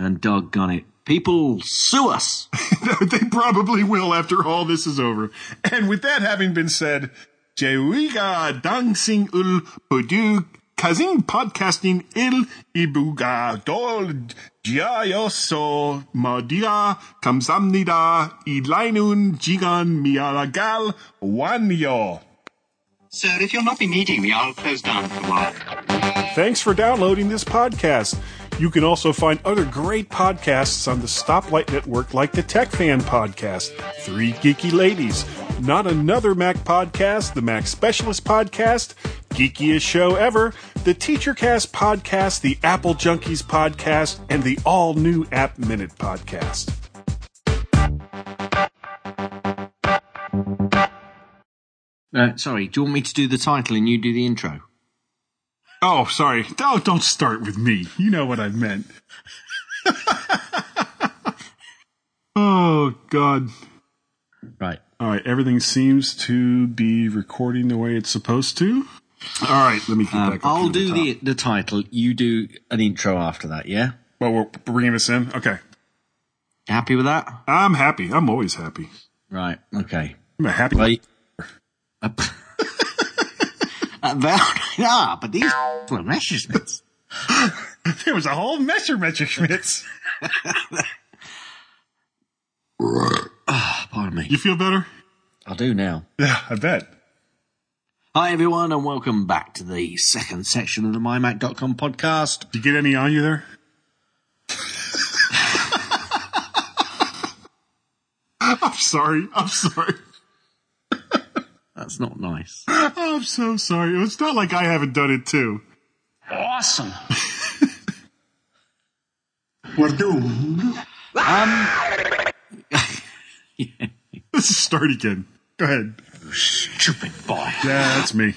And doggone it. People sue us. they probably will after all this is over. And with that having been said, Jewiga dancing ul pudu kazing podcasting il ibuga dol jiayoso madia kamsamnida ilainun jigan mialagal wanyo. Sir, if you'll not be needing me, I'll close down for a while. Thanks for downloading this podcast. You can also find other great podcasts on the Stoplight Network, like the Tech Fan Podcast, Three Geeky Ladies, Not Another Mac Podcast, the Mac Specialist Podcast, Geekiest Show Ever, the TeacherCast Podcast, the Apple Junkies Podcast, and the all new App Minute Podcast. Uh, sorry, do you want me to do the title and you do the intro? Oh, sorry. Oh, don't start with me. You know what I meant. oh, God. Right. All right, everything seems to be recording the way it's supposed to. All right, let me get Um, back. I'll do top. the, the title. You do an intro after that, yeah? Well, we're bringing this in. Okay, Happy with that? I'm happy. I'm always happy. Right, okay. I'm a happy. Right. About ah, but these were Messerschmitts. there was a whole Messer Messerschmitts. Ah, pardon me. You feel better? I do now. Yeah, I bet. Hi, everyone, and welcome back to the second section of the MyMac.com podcast. Did you get any on you there? I'm sorry. I'm sorry. That's not nice. I'm so sorry. It's not like I haven't done it too. Awesome. We're doomed. Um, Let's start again. Go ahead. Stupid boy. Yeah, that's me.